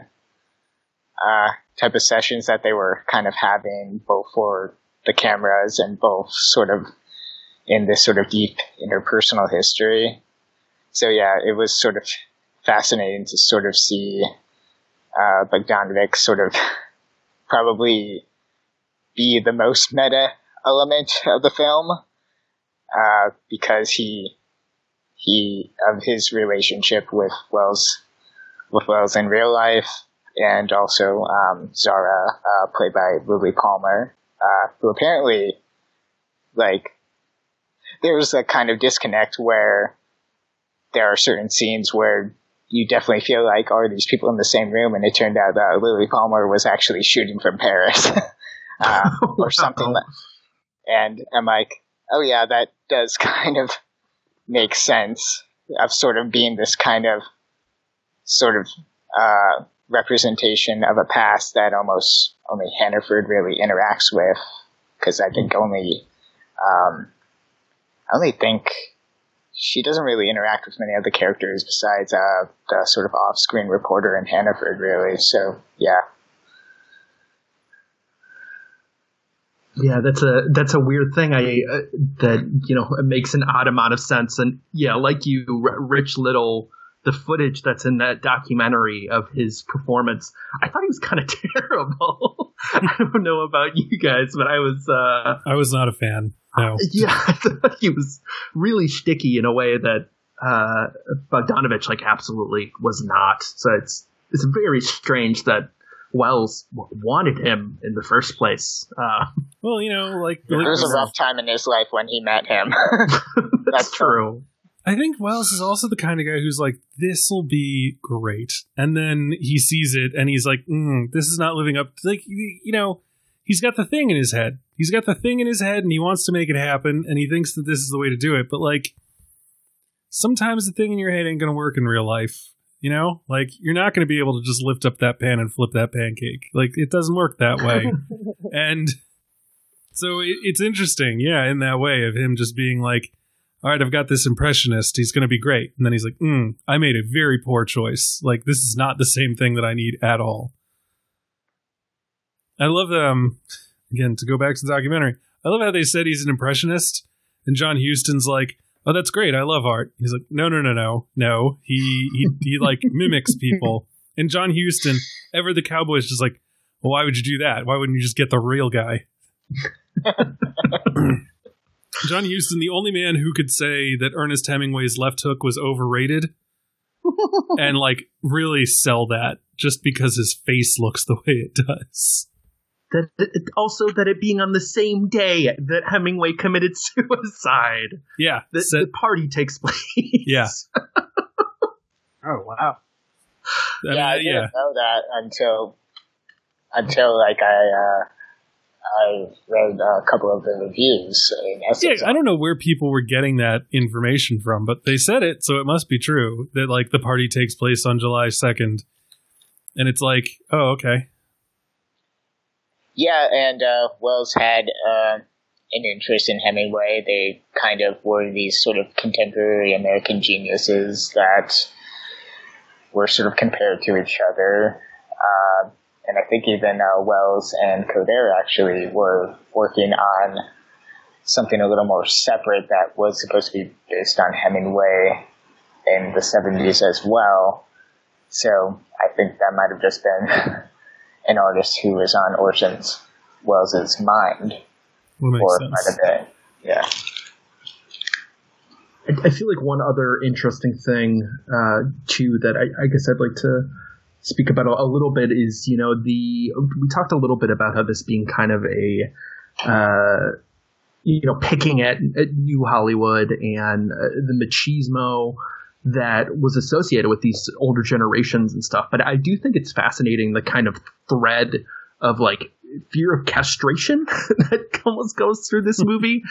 uh, type of sessions that they were kind of having both for the cameras and both sort of in this sort of deep interpersonal history. So yeah, it was sort of fascinating to sort of see uh, Bogdanovich sort of *laughs* probably be the most meta element of the film uh, because he he of his relationship with Welles with Welles in real life and also um, Zara uh, played by Lilli Palmer uh, who apparently like there's a kind of disconnect where there are certain scenes where you definitely feel like, are these people in the same room? And it turned out that Lilli Palmer was actually shooting from Paris uh, *laughs* *laughs* or something. Like, and I'm like, oh yeah, that does *laughs* kind of make sense of sort of being this kind of sort of uh, representation of a past that almost only Hannaford really interacts with. Because I think only, um, I only think she doesn't really interact with many other characters besides uh, the sort of off-screen reporter in Hannaford, really. So yeah, Yeah, that's a that's a weird thing. I uh, that you know it makes an odd amount of sense. And yeah, like you, R- Rich Little, the footage that's in that documentary of his performance, I thought he was kind of *laughs* terrible. *laughs* I don't know about you guys, but I was. uh I was not a fan. No. *laughs* Yeah, I thought he was really sticky in a way that uh Bogdanovich like absolutely was not. So it's it's very strange that Welles wanted him in the first place. Uh, Well, you know, like, it was a rough time in his life when he met him. *laughs* that's true. I think Welles is also the kind of guy who's like, this will be great. And then he sees it and he's like, mm, this is not living up. Like, you know, he's got the thing in his head. He's got the thing in his head and he wants to make it happen and he thinks that this is the way to do it. But like, sometimes the thing in your head ain't going to work in real life. You know, like you're not going to be able to just lift up that pan and flip that pancake. Like it doesn't work that way. *laughs* and so it, it's interesting, yeah, in that way of him just being like, all right, I've got this impressionist. He's going to be great. And then he's like, mm, I made a very poor choice. Like, this is not the same thing that I need at all. I love, um, again, to go back to the documentary, I love how they said he's an impressionist. And John Huston's like, oh, that's great. I love art. He's like, no, no, no, no, no. He, he, he like *laughs* mimics people. And John Huston, ever the cowboy, is just like, well, why would you do that? Why wouldn't you just get the real guy? *laughs* *clears throat* John Huston, the only man who could say that Ernest Hemingway's Left Hook was overrated *laughs* and like really sell that just because his face looks the way it does. That, that also that it being on the same day that Hemingway committed *laughs* suicide. Yeah. The, set- the party takes place. yeah. *laughs* Oh wow. I yeah, I mean, didn't yeah. know that until until like I uh, I read a couple of the reviews. In Yeah, I don't know where people were getting that information from, but they said it, so it must be true that like the party takes place on July 2nd. And it's like, oh, okay. Yeah, and uh, Welles had uh, an interest in Hemingway. They kind of were these sort of contemporary American geniuses that were sort of compared to each other. Uh, and I think even uh, Welles and Kodar actually were working on something a little more separate that was supposed to be based on Hemingway in the 70s as well. So I think that might have just been *laughs* an artist who was on Orson Welles' mind. or might have been, yeah. I, feel like one other interesting thing uh, too that I, I, guess I'd like to speak about a, a, little bit is you know the we talked a little bit about how this being kind of a uh, you know picking at, at New Hollywood and uh, the machismo that was associated with these older generations and stuff. But I do think it's fascinating the kind of thread of like fear of castration *laughs* that almost goes through this movie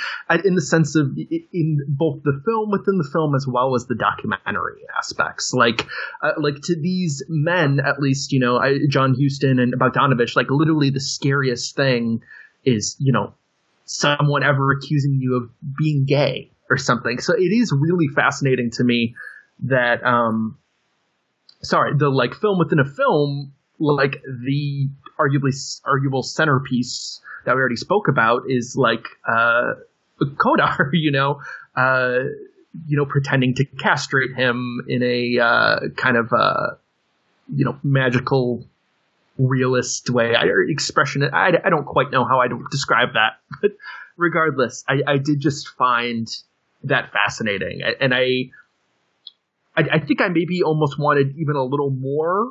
in the sense of in both the film within the film as well as the documentary aspects. Like uh, like to these men at least you know I, john huston and bogdanovich like literally the scariest thing is you know someone ever accusing you of being gay or something. So it is really fascinating to me that um sorry the like film within a film like the arguably arguable centerpiece that we already spoke about is like uh, Coder, *laughs* you know, uh, you know, pretending to castrate him in a uh, kind of uh, you know magical realist way. I, expression. I, I don't quite know how I would describe that, *laughs* but regardless, I, I did just find that fascinating, and I, I, I think I maybe almost wanted even a little more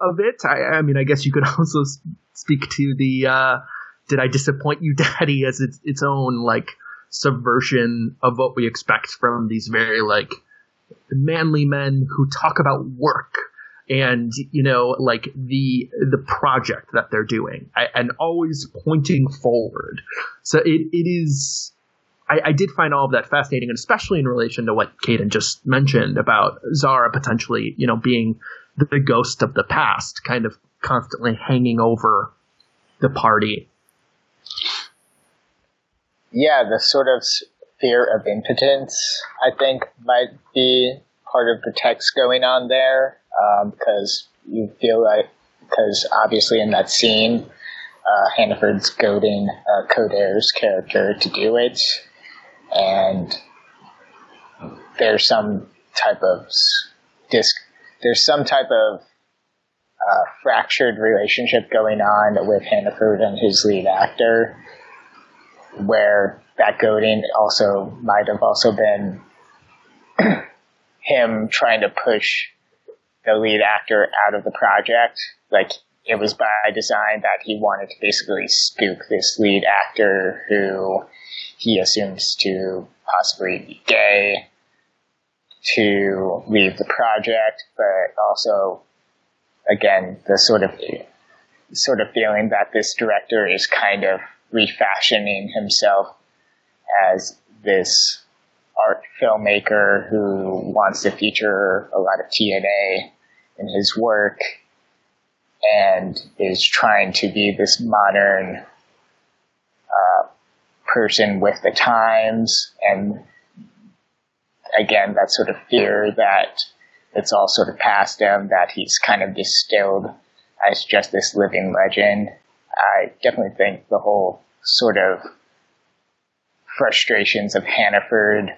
of it. I, I, mean, I guess you could *laughs* also speak to the uh, "Did I disappoint you, *laughs* Daddy?" as its its own like subversion of what we expect from these very like manly men who talk about work and you know like the the project that they're doing and always pointing forward so it, it is I, I, did find all of that fascinating and especially in relation to what Caden just mentioned about Zara potentially you know being the ghost of the past kind of constantly hanging over the party. Yeah, the sort of fear of impotence, I think, might be part of the text going on there, because um, you feel like, because obviously in that scene, uh, Hannaford's goading uh, character to do it, and there's some type of disc there's some type of uh, fractured relationship going on with Hannaford and his lead actor, where that goading also might have also been *clears throat* him trying to push the lead actor out of the project. Like it was by design that he wanted to basically spook this lead actor who he assumes to possibly be gay to leave the project, but also, again, the sort of sort of feeling that this director is kind of refashioning himself as this art filmmaker who wants to feature a lot of TNA in his work and is trying to be this modern uh, person with the times and again, that sort of fear that it's all sort of past him, that he's kind of distilled as just this living legend. I definitely think the whole sort of frustrations of Hannaford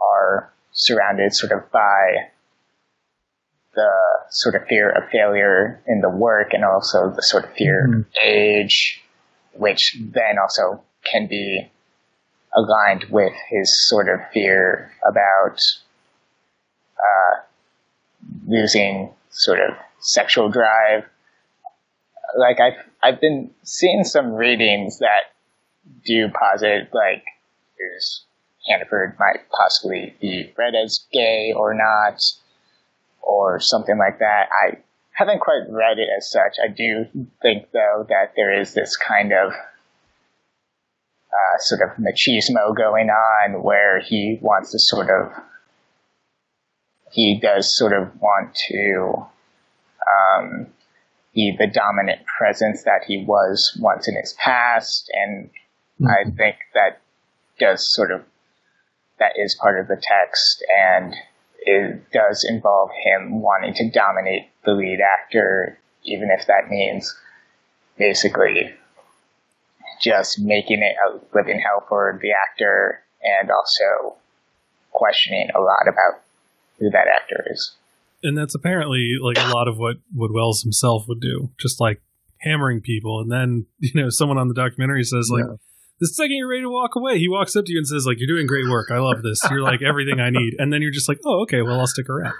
are surrounded sort of by the sort of fear of failure in the work and also the sort of fear mm-hmm. of age, which then also can be aligned with his sort of fear about uh, losing sort of sexual drive. Like I've I've been seeing some readings that do posit like is Hannaford might possibly be read as gay or not, or something like that. I haven't quite read it as such. I do think though that there is this kind of uh, sort of machismo going on where he wants to sort of he does sort of want to um, be the dominant presence that he was once in his past. And I think that does sort of that is part of the text, and it does involve him wanting to dominate the lead actor, even if that means basically just making it a living hell for the actor and also questioning a lot about who that actor is. And that's apparently like a lot of what, what Welles himself would do, just like hammering people. And then, you know, someone on the documentary says, like, yeah. the second you're ready to walk away, he walks up to you and says, like, you're doing great work. I love this. You're like everything I need. And then you're just like, oh, okay, well, I'll stick around.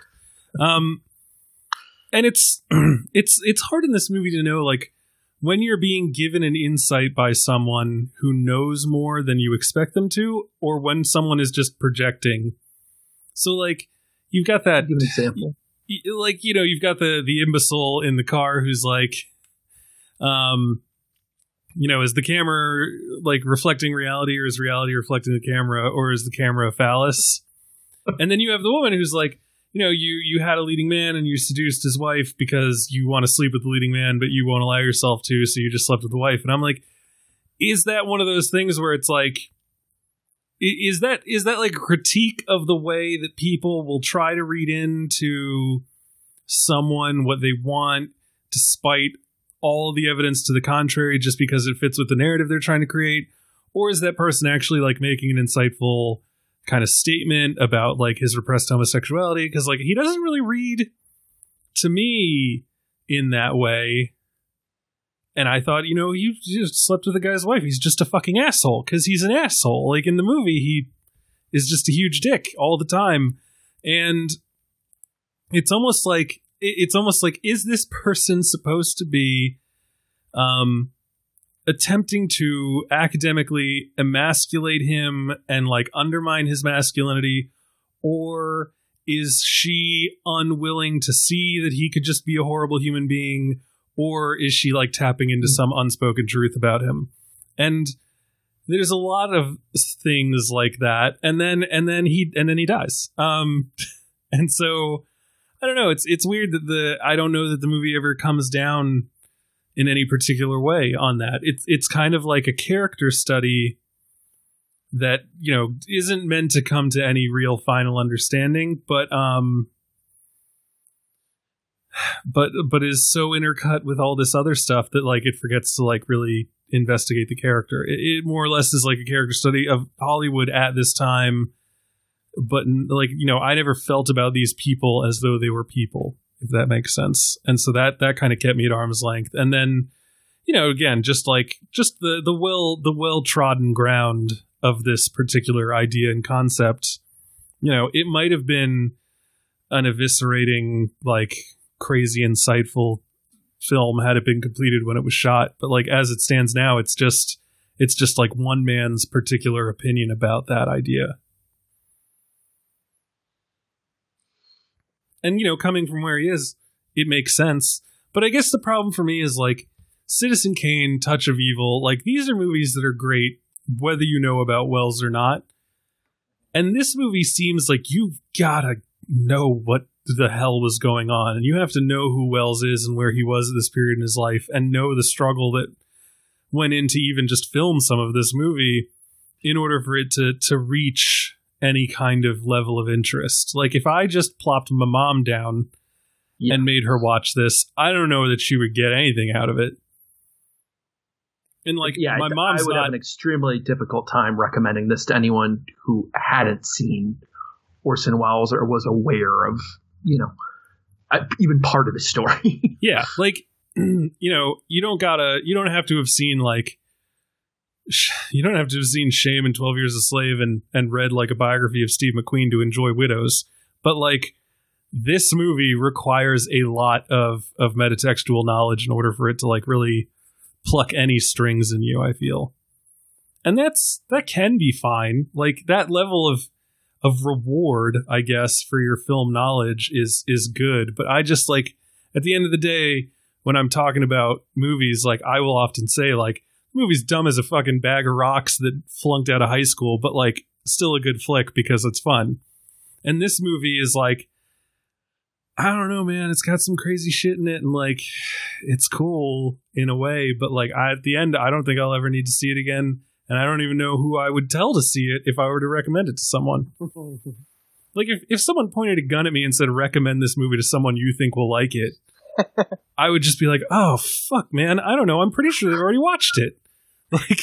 Um, and it's, *clears throat* it's, it's hard in this movie to know, like, when you're being given an insight by someone who knows more than you expect them to, or when someone is just projecting. So, like, you've got that Give an example. Like, you know, you've got the the imbecile in the car who's like, um, you know, is the camera like reflecting reality, or is reality reflecting the camera, or is the camera a phallus? and then you have the woman who's like, you know, you you had a leading man and you seduced his wife because you want to sleep with the leading man, but you won't allow yourself to, so you just slept with the wife. And I'm like, is that one of those things where it's like, is that is that like a critique of the way that people will try to read into someone what they want, despite all the evidence to the contrary, just because it fits with the narrative they're trying to create, or is that person actually like making an insightful kind of statement about like his repressed homosexuality because like he doesn't really read to me in that way. And i thought you know you just slept with the guy's wife. He's just a fucking asshole because he's an asshole. Like in the movie he is just a huge dick all the time. And it's almost like it's almost like is this person supposed to be um attempting to academically emasculate him and like undermine his masculinity or is she unwilling to see that he could just be a horrible human being or is she like tapping into some unspoken truth about him? And there's a lot of things like that and then and then he and then he dies. Um *laughs* and so i don't know it's it's weird that the i don't know that the movie ever comes down in any particular way on that. It's it's kind of like a character study that you know isn't meant to come to any real final understanding, but um, but but is so intercut with all this other stuff that like it forgets to like really investigate the character. It, it more or less is like a character study of Hollywood at this time, but like you know I never felt about these people as though they were people if that makes sense. And so that that kind of kept me at arm's length. And then, you know, again, just like just the the well the well trodden ground of this particular idea and concept. You know, it might have been an eviscerating, like crazy insightful film had it been completed when it was shot, but like as it stands now, it's just it's just like one man's particular opinion about that idea. And you know, coming from where he is, it makes sense. But I guess the problem for me is like Citizen Kane, Touch of Evil, like these are movies that are great whether you know about Wells or not. And this movie seems like you've gotta know what the hell was going on, and you have to know who Wells is and where he was at this period in his life, and know the struggle that went into even just film some of this movie in order for it to to reach any kind of level of interest. Like if I just plopped my mom down yeah. and made her watch this, I don't know that she would get anything out of it. And like, yeah, my mom's I would not, have an extremely difficult time recommending this to anyone who hadn't seen Orson Welles or was aware of, you know, uh, even part of his story. *laughs* yeah, like, *clears throat* you know, you don't gotta, you don't have to have seen like *sighs* you don't have to have seen Shame and Twelve Years a Slave and and read like a biography of Steve McQueen to enjoy Widows, but like this movie requires a lot of of metatextual knowledge in order for it to like really pluck any strings in you. I feel, and that's that can be fine. Like that level of of reward, I guess, for your film knowledge is is good. But I just like at the end of the day, when I'm talking about movies, like I will often say like movie's dumb as a fucking bag of rocks that flunked out of high school, but like still a good flick because it's fun. And this movie is like, I don't know, man. It's got some crazy shit in it, and like, it's cool in a way. But like, I, at the end, I don't think I'll ever need to see it again. and I don't even know who I would tell to see it if I were to recommend it to someone. *laughs* like if, if someone pointed a gun at me and said recommend this movie to someone you think will like it, I would just be like, "Oh fuck, man, I don't know. I'm pretty sure they've already watched it." *laughs* Like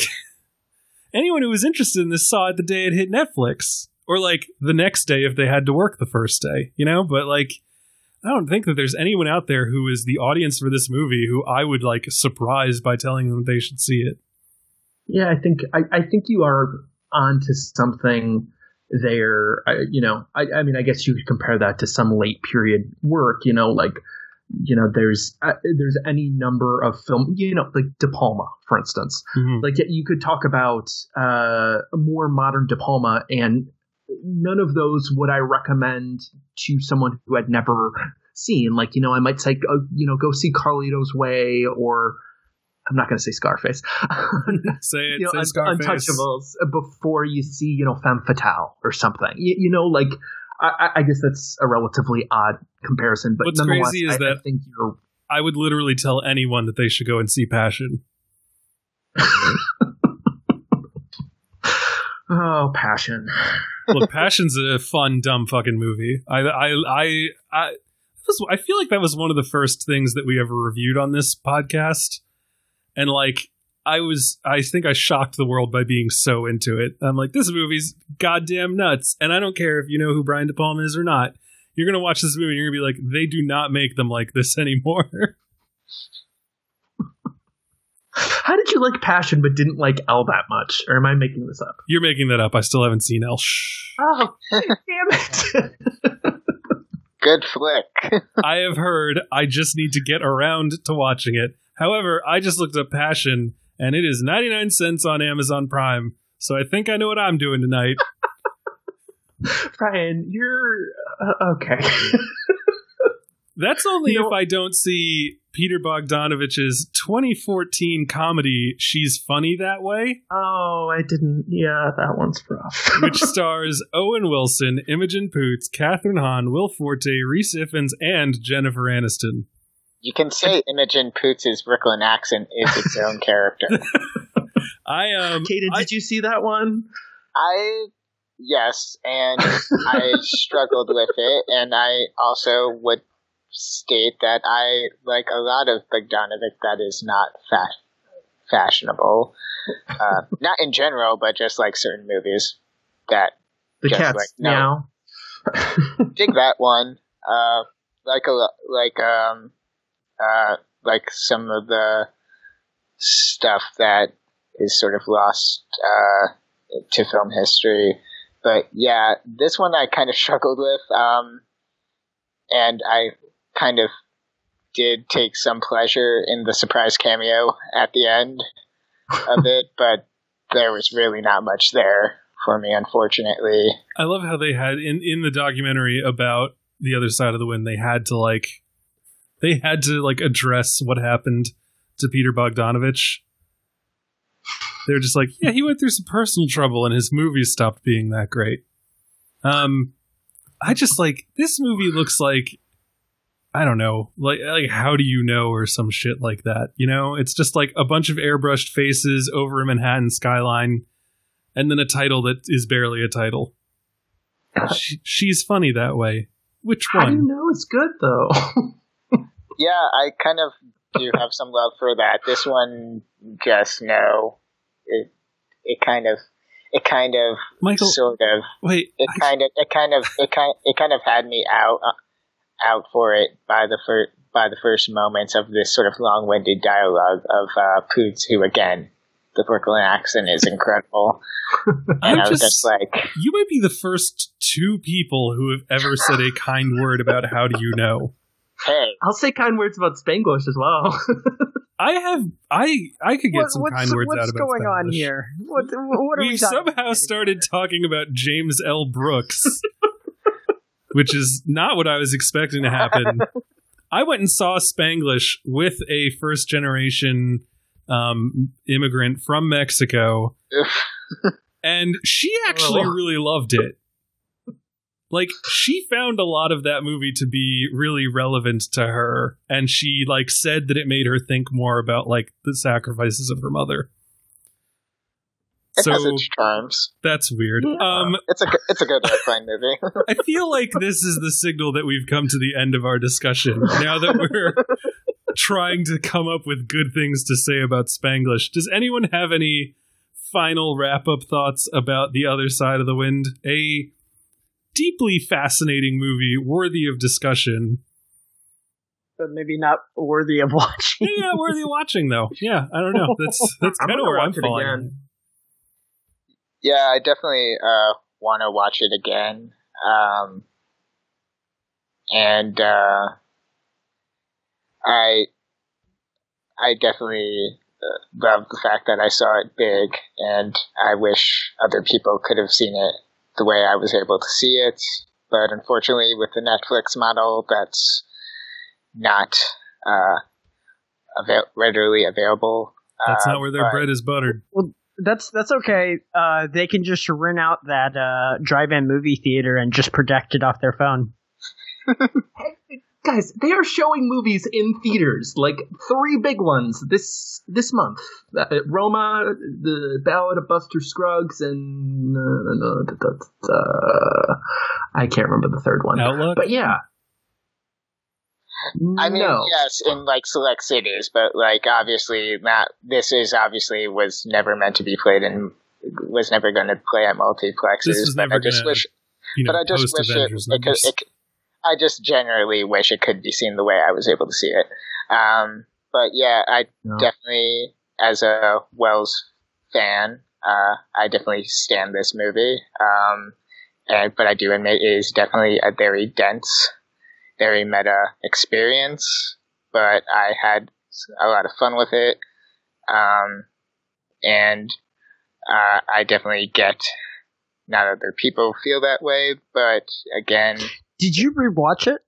anyone who was interested in this saw it the day it hit Netflix, or like the next day if they had to work the first day, you know. But like, I don't think that there's anyone out there who is the audience for this movie who I would like surprise by telling them they should see it. Yeah, I think I, I think you are onto something there. I, you know, I, I mean, I guess you could compare that to some late period work. You know, like you know, there's uh, there's any number of film. You know, like De Palma, for instance. Mhm. Like you could talk about uh, a more modern De Palma, and none of those would I recommend to someone who had never seen. Like, you know, I might say, uh, you know, go see Carlito's Way, or I'm not going to say Scarface. *laughs* Say it, you know, say Un- Scarface. Untouchables before you see, you know, Femme Fatale or something. You, you know, like I, I- guess that's a relatively odd comparison, but What's nonetheless, crazy is I, I think you're I would literally tell anyone that they should go and see Passion. *laughs* oh passion. Look, *laughs* Passion's a fun, dumb fucking movie. I, I, I, I, I feel like that was one of the first things that we ever reviewed on this podcast, and like, I was, I think I shocked the world by being so into it. I'm like, this movie's goddamn nuts, and I don't care if you know who Brian De Palma is or not. You're gonna watch this movie, and you're gonna be like, they do not make them like this *laughs* anymore. How did you like Passion but didn't like L that much? Or am I making this up? you're making that up. I still haven't seen El. Shh. Oh, damn it! *laughs* Good flick. I have heard. I just need to get around to watching it. However, I just looked up Passion, and it is 99 cents on Amazon Prime. So I think I know what I'm doing tonight. *laughs* Brian, you're uh, okay. *laughs* That's only You know- if I don't see Peter Bogdanovich's 2014 comedy "She's Funny That Way," oh, I didn't. Yeah, that one's rough. *laughs* which stars Owen Wilson, Imogen Poots, Catherine Hahn, Will Forte, Reese Ifans, and Jennifer Aniston. You can say *laughs* Imogen Poots' Brooklyn accent is its *laughs* own character. I um, Kaden, I- did you see that one? I yes, and *laughs* I struggled with it, and I also would state that I like a lot of Bogdanovich that is not fa- fashionable. Uh, not in general, but just like certain movies that The Just cat's like, no. meow. dig that one. Uh, like a lo- like um uh like some of the stuff that is sort of lost uh to film history. But yeah, this one I kind of struggled with. Um, and I kind of did take some pleasure in the surprise cameo at the end of it, *laughs* but there was really not much there for me, unfortunately. I love how they had in in the documentary about the other side of the wind. They had to like they had to like address what happened to Peter Bogdanovich. They were just like, yeah, he went through some personal trouble, and his movies stopped being that great. Um, I just like this movie looks like I don't know, like like how do you know or some shit like that. You know, it's just like a bunch of airbrushed faces over a Manhattan skyline, and then a title that is barely a title. She, she's funny that way. Which How do you know it's good though? *laughs* Yeah, I kind of do have some love for that. This one, just no. It it kind of it kind of Michael, sort of wait. it I- kind of it kind of it kind it kind of had me out uh, out for it by the first by the first moments of this sort of long-winded dialogue of uh, Poots, who again the Brooklyn accent is incredible, *laughs* and I'm I was just- just like, you might be the first two people who have ever said a kind word about how do you know. Hey, I'll say kind words about Spanglish as well. *laughs* I have I I could get What- some what's kind words out about What's going on here? What, what are we, we somehow about? started talking about James L. Brooks, *laughs* which is not what I was expecting to happen. *laughs* I went and saw Spanglish with a first generation um, immigrant from Mexico, and she actually Oh. really loved it. Like she found a lot of that movie to be really relevant to her, and she like said that it made her think more about like the sacrifices of her mother. It so has its charms. that's weird. Um, It's a good- it's a good airplane movie. *laughs* I feel like this is the signal that we've come to the end of our discussion. Now that we're *laughs* trying to come up with good things to say about Spanglish, does anyone have any final wrap up thoughts about The Other Side of the Wind? A deeply fascinating movie worthy of discussion. But maybe not worthy of *laughs* watching. Yeah, worthy of watching though. Yeah, I don't know. That's *laughs* that's I'm kind of gonna where I'm watch it falling. again. yeah, I definitely uh, want to watch it again. Um, and uh, I I definitely uh, love the fact that I saw it big, and I wish other people could have seen it the way I was able to see it. But unfortunately, with the Netflix model, that's not uh, avail- readily available. That's Uh, not where their but- bread is buttered. Well, That's that's okay. Uh, they can just rent out that uh, drive-in movie theater and just project it off their phone. *laughs* Guys, they are showing movies in theaters, like three big ones this this month. Uh, Roma, The Ballad of Buster Scruggs, and uh, uh, uh, I can't remember the third one. Outlook? But yeah, I mean, no. yes, in like select cities, but like obviously not. This is obviously was never meant to be played in. Was never going to play at multiplexes. This was but never I just gonna, wish. You know, but I just wish it, Avengers it, it. I just generally wish it could be seen the way I was able to see it. Um, but yeah, I No. definitely, as a Wells fan, uh, I definitely stand this movie. Um, and, but I do admit it is definitely a very dense, very meta experience. But I had a lot of fun with it. Um, and uh, I definitely get not other people feel that way, but again, Did you rewatch it?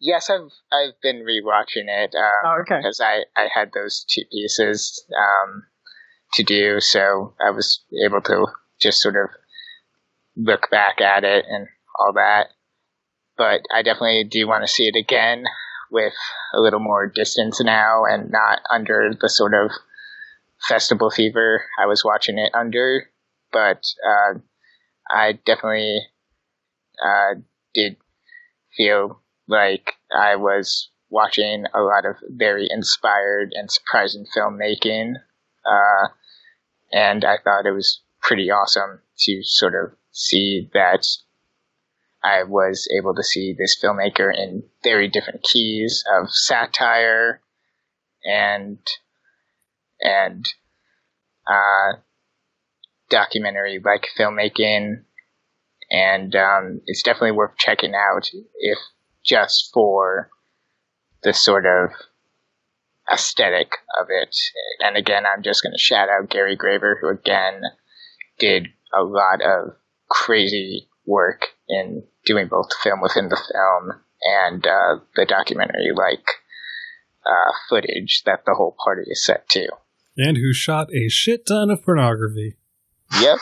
yes, I've I've been rewatching it. Um, Oh, okay. because I, I had those two pieces um, to do, so I was able to just sort of look back at it and all that. But I definitely do want to see it again with a little more distance now and not under the sort of festival fever I was watching it under. But uh, I definitely uh, did feel like I was watching a lot of very inspired and surprising filmmaking. Uh, and I thought it was pretty awesome to sort of see that I was able to see this filmmaker in very different keys of satire and and uh, documentary like filmmaking and um, it's definitely worth checking out if just for the sort of aesthetic of it. And again, I'm just going to shout out Gary Graver, who again did a lot of crazy work in doing both the film within the film and uh, the documentary like uh, footage that the whole party is set to. and who shot a shit ton of pornography. Yep.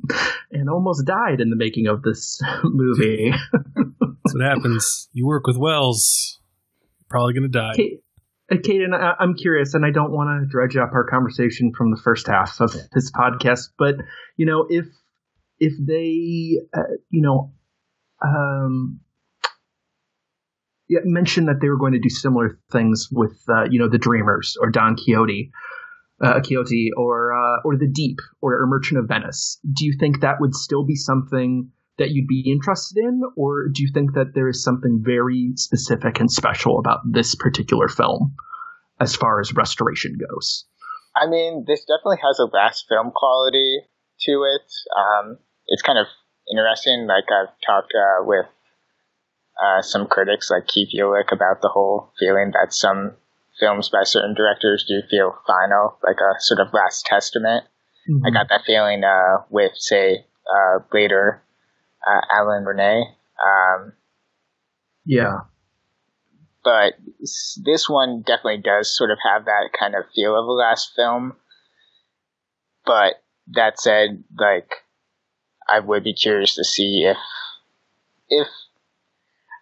*laughs* and almost died in the making of this *laughs* movie. That's what happens. You work with Wells, probably going to die. Kate, uh, Kaden, I, I'm curious, and I don't want to dredge up our conversation from the first half of this podcast, but you know, if if they, uh, you know, um, yeah, mentioned that they were going to do similar things with, uh, you know, the Dreamers or Don Quixote, uh, Quixote, or uh, or the Deep or, Merchant of Venice, do you think that would still be something? That you'd be interested in, or do you think that there is something very specific and special about this particular film as far as restoration goes? I mean, this definitely has a last film quality to it. Um, it's kind of interesting. Like I've talked uh, with uh, some critics, like Keith Ulick, about the whole feeling that some films by certain directors do feel final, like a sort of last testament. I got that feeling uh, with, say, uh, later uh, Alan Renee. Um, Yeah. but this one definitely does sort of have that kind of feel of a last film. But that said, like, I would be curious to see if, if,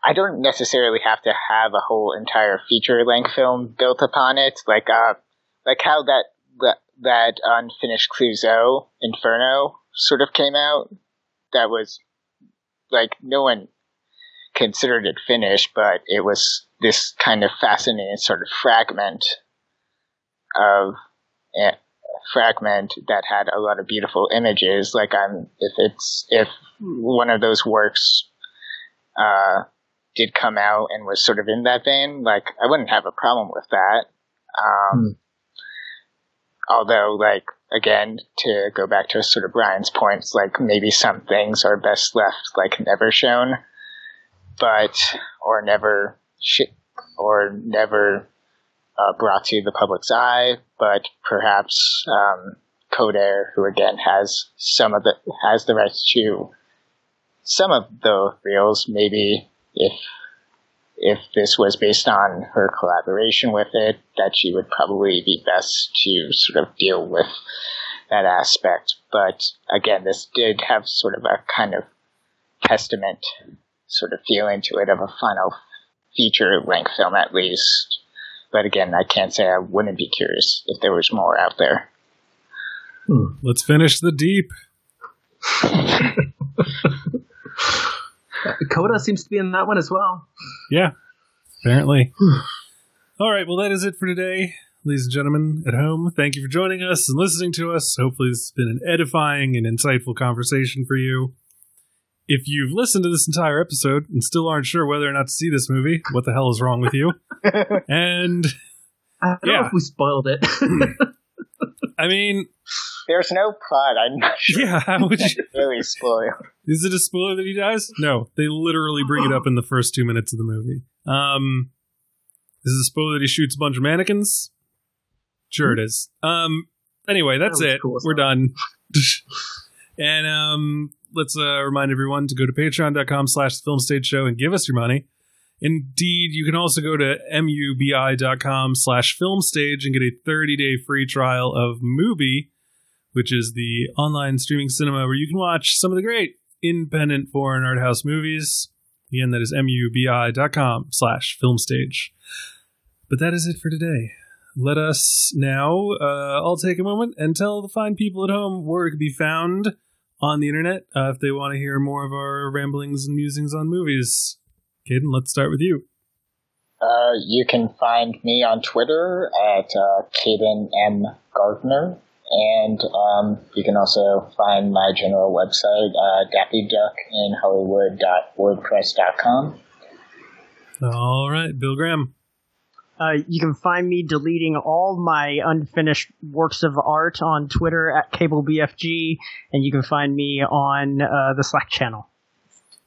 I don't necessarily have to have a whole entire feature length film built upon it, like, uh, like how that, that unfinished Clouseau Inferno sort of came out, that was like no one considered it finished, but it was this kind of fascinating sort of fragment of a fragment that had a lot of beautiful images. Like I'm, if it's if one of those works uh, did come out and was sort of in that vein, like I wouldn't have a problem with that. Um, Although, like again, to go back to sort of Brian's points, like maybe some things are best left like never shown, but or never sh- or never uh, brought to the public's eye. But perhaps um, Codair, who again has some of the has the rights to some of the reels, maybe if if this was based on her collaboration with it, that she would probably be best to sort of deal with that aspect. But again, this did have sort of a kind of testament sort of feeling to it of a final feature length film at least. But again, I can't say I wouldn't be curious if there was more out there. Hmm. Let's finish the deep. *laughs* Coda seems to be in that one as well. Yeah, apparently. All right, well, that is it for today. Ladies and gentlemen at home, thank you for joining us and listening to us. Hopefully, this has been an edifying and insightful conversation for you. If you've listened to this entire episode and still aren't sure whether or not to see this movie, what the hell is wrong with you? *laughs* and I don't know Yeah. if we spoiled it. *laughs* I mean, There's no plot. I'm not sure. yeah, how would you? Really spoil. Is it a spoiler that he dies? No, they literally bring it up in the first two minutes of the movie. Um, is it a spoiler that he shoots a bunch of mannequins? Sure, it is. Um, anyway, that's That it. cool We're done. *laughs* and um, let's uh, remind everyone to go to patreon.com slash the film stage show and give us your money. Indeed, you can also go to mubi.com slash filmstage and get a 30 day free trial of Mubi, which is the online streaming cinema where you can watch some of the great independent foreign art house movies. Again, that is mubi.com slash filmstage. But that is it for today. Let us now uh, all take a moment and tell the fine people at home where it can be found on the internet uh, if they want to hear more of our ramblings and musings on movies. Caden, let's start with you. Uh, you can find me on Twitter at uh, Caden M. Gardner. And um, you can also find my general website, uh, dappyduckinhollywood.wordpress.com. All right, Bill Graham. Uh, you can find me deleting all my unfinished works of art on Twitter at CableBFG, and you can find me on uh, the Slack channel.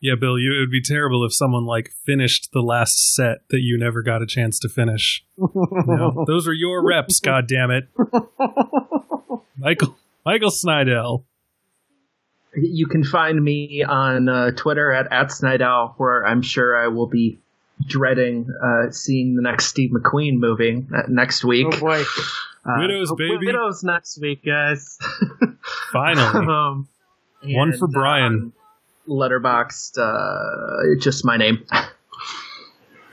Yeah, Bill, you, it would be terrible if someone like finished the last set that you never got a chance to finish. No, *laughs* those are your reps, God damn it, *laughs* Michael Michael Snydell. you can find me on uh, Twitter at, at Snydell, where I'm sure I will be dreading uh, seeing the next Steve McQueen movie uh, next week. Oh boy. *laughs* Uh, Widows, baby. Widows next week, guys. Finally, um, one for Brian. uh, letterboxed, uh, just my name.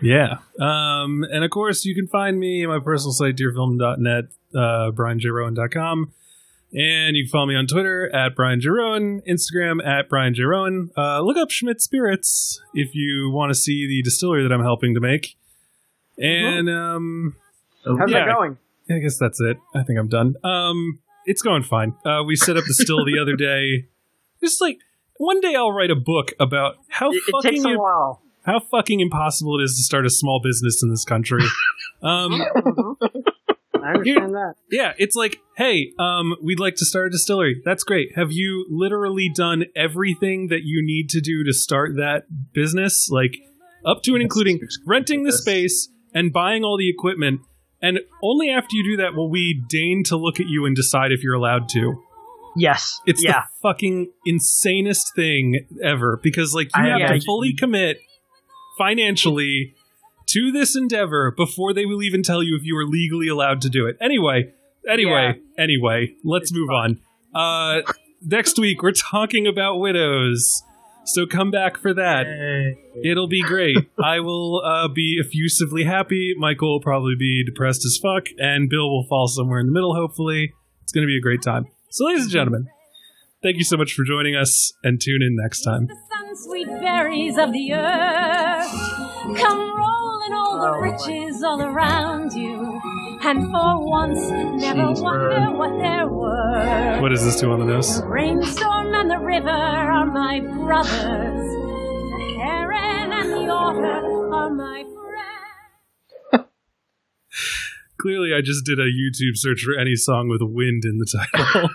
Yeah. Um, and of course, you can find me at my personal site, dearfilm.net, uh, brianjrowan.com. And you can follow me on Twitter at Brian J. Instagram at Brian J. Uh, look up Schmidt Spirits if you want to see the distillery that I'm helping to make. And um, How's Yeah. that going? I guess that's it. I think I'm done. Um, it's going fine. Uh, we set up the still the other day. Just like one day, I'll write a book about how It, it fucking takes a while. how fucking impossible it is to start a small business in this country. *laughs* um, *laughs* I understand that. yeah, it's like, hey, um, we'd like to start a distillery. That's great. Have you literally done everything that you need to do to start that business? Like, up to and including renting the space and buying all the equipment. And only after you do that will we deign to look at you and decide if you're allowed to. Yes. It's yeah. the fucking insanest thing ever because like you I- have yeah, to fully commit financially to this endeavor before they will even tell you if you are legally allowed to do it. Anyway, anyway, anyway, let's move on. Uh next week we're talking about widows. So come back for that. It'll be great. *laughs* I will uh, be effusively happy. Michael will probably be depressed as fuck, and Bill will fall somewhere in the middle, hopefully. It's going to be a great time. So, ladies and gentlemen, thank you so much for joining us and tune in next time. sun sweet berries of the earth come rolling all the riches all around you and for once never Jeez, wonder Vern. what they're worth What is this to on the nose? the rainstorm and the river are my brothers the heron and the otter are my friends *laughs* Clearly, I just did a YouTube search for any song with wind in the title. *laughs*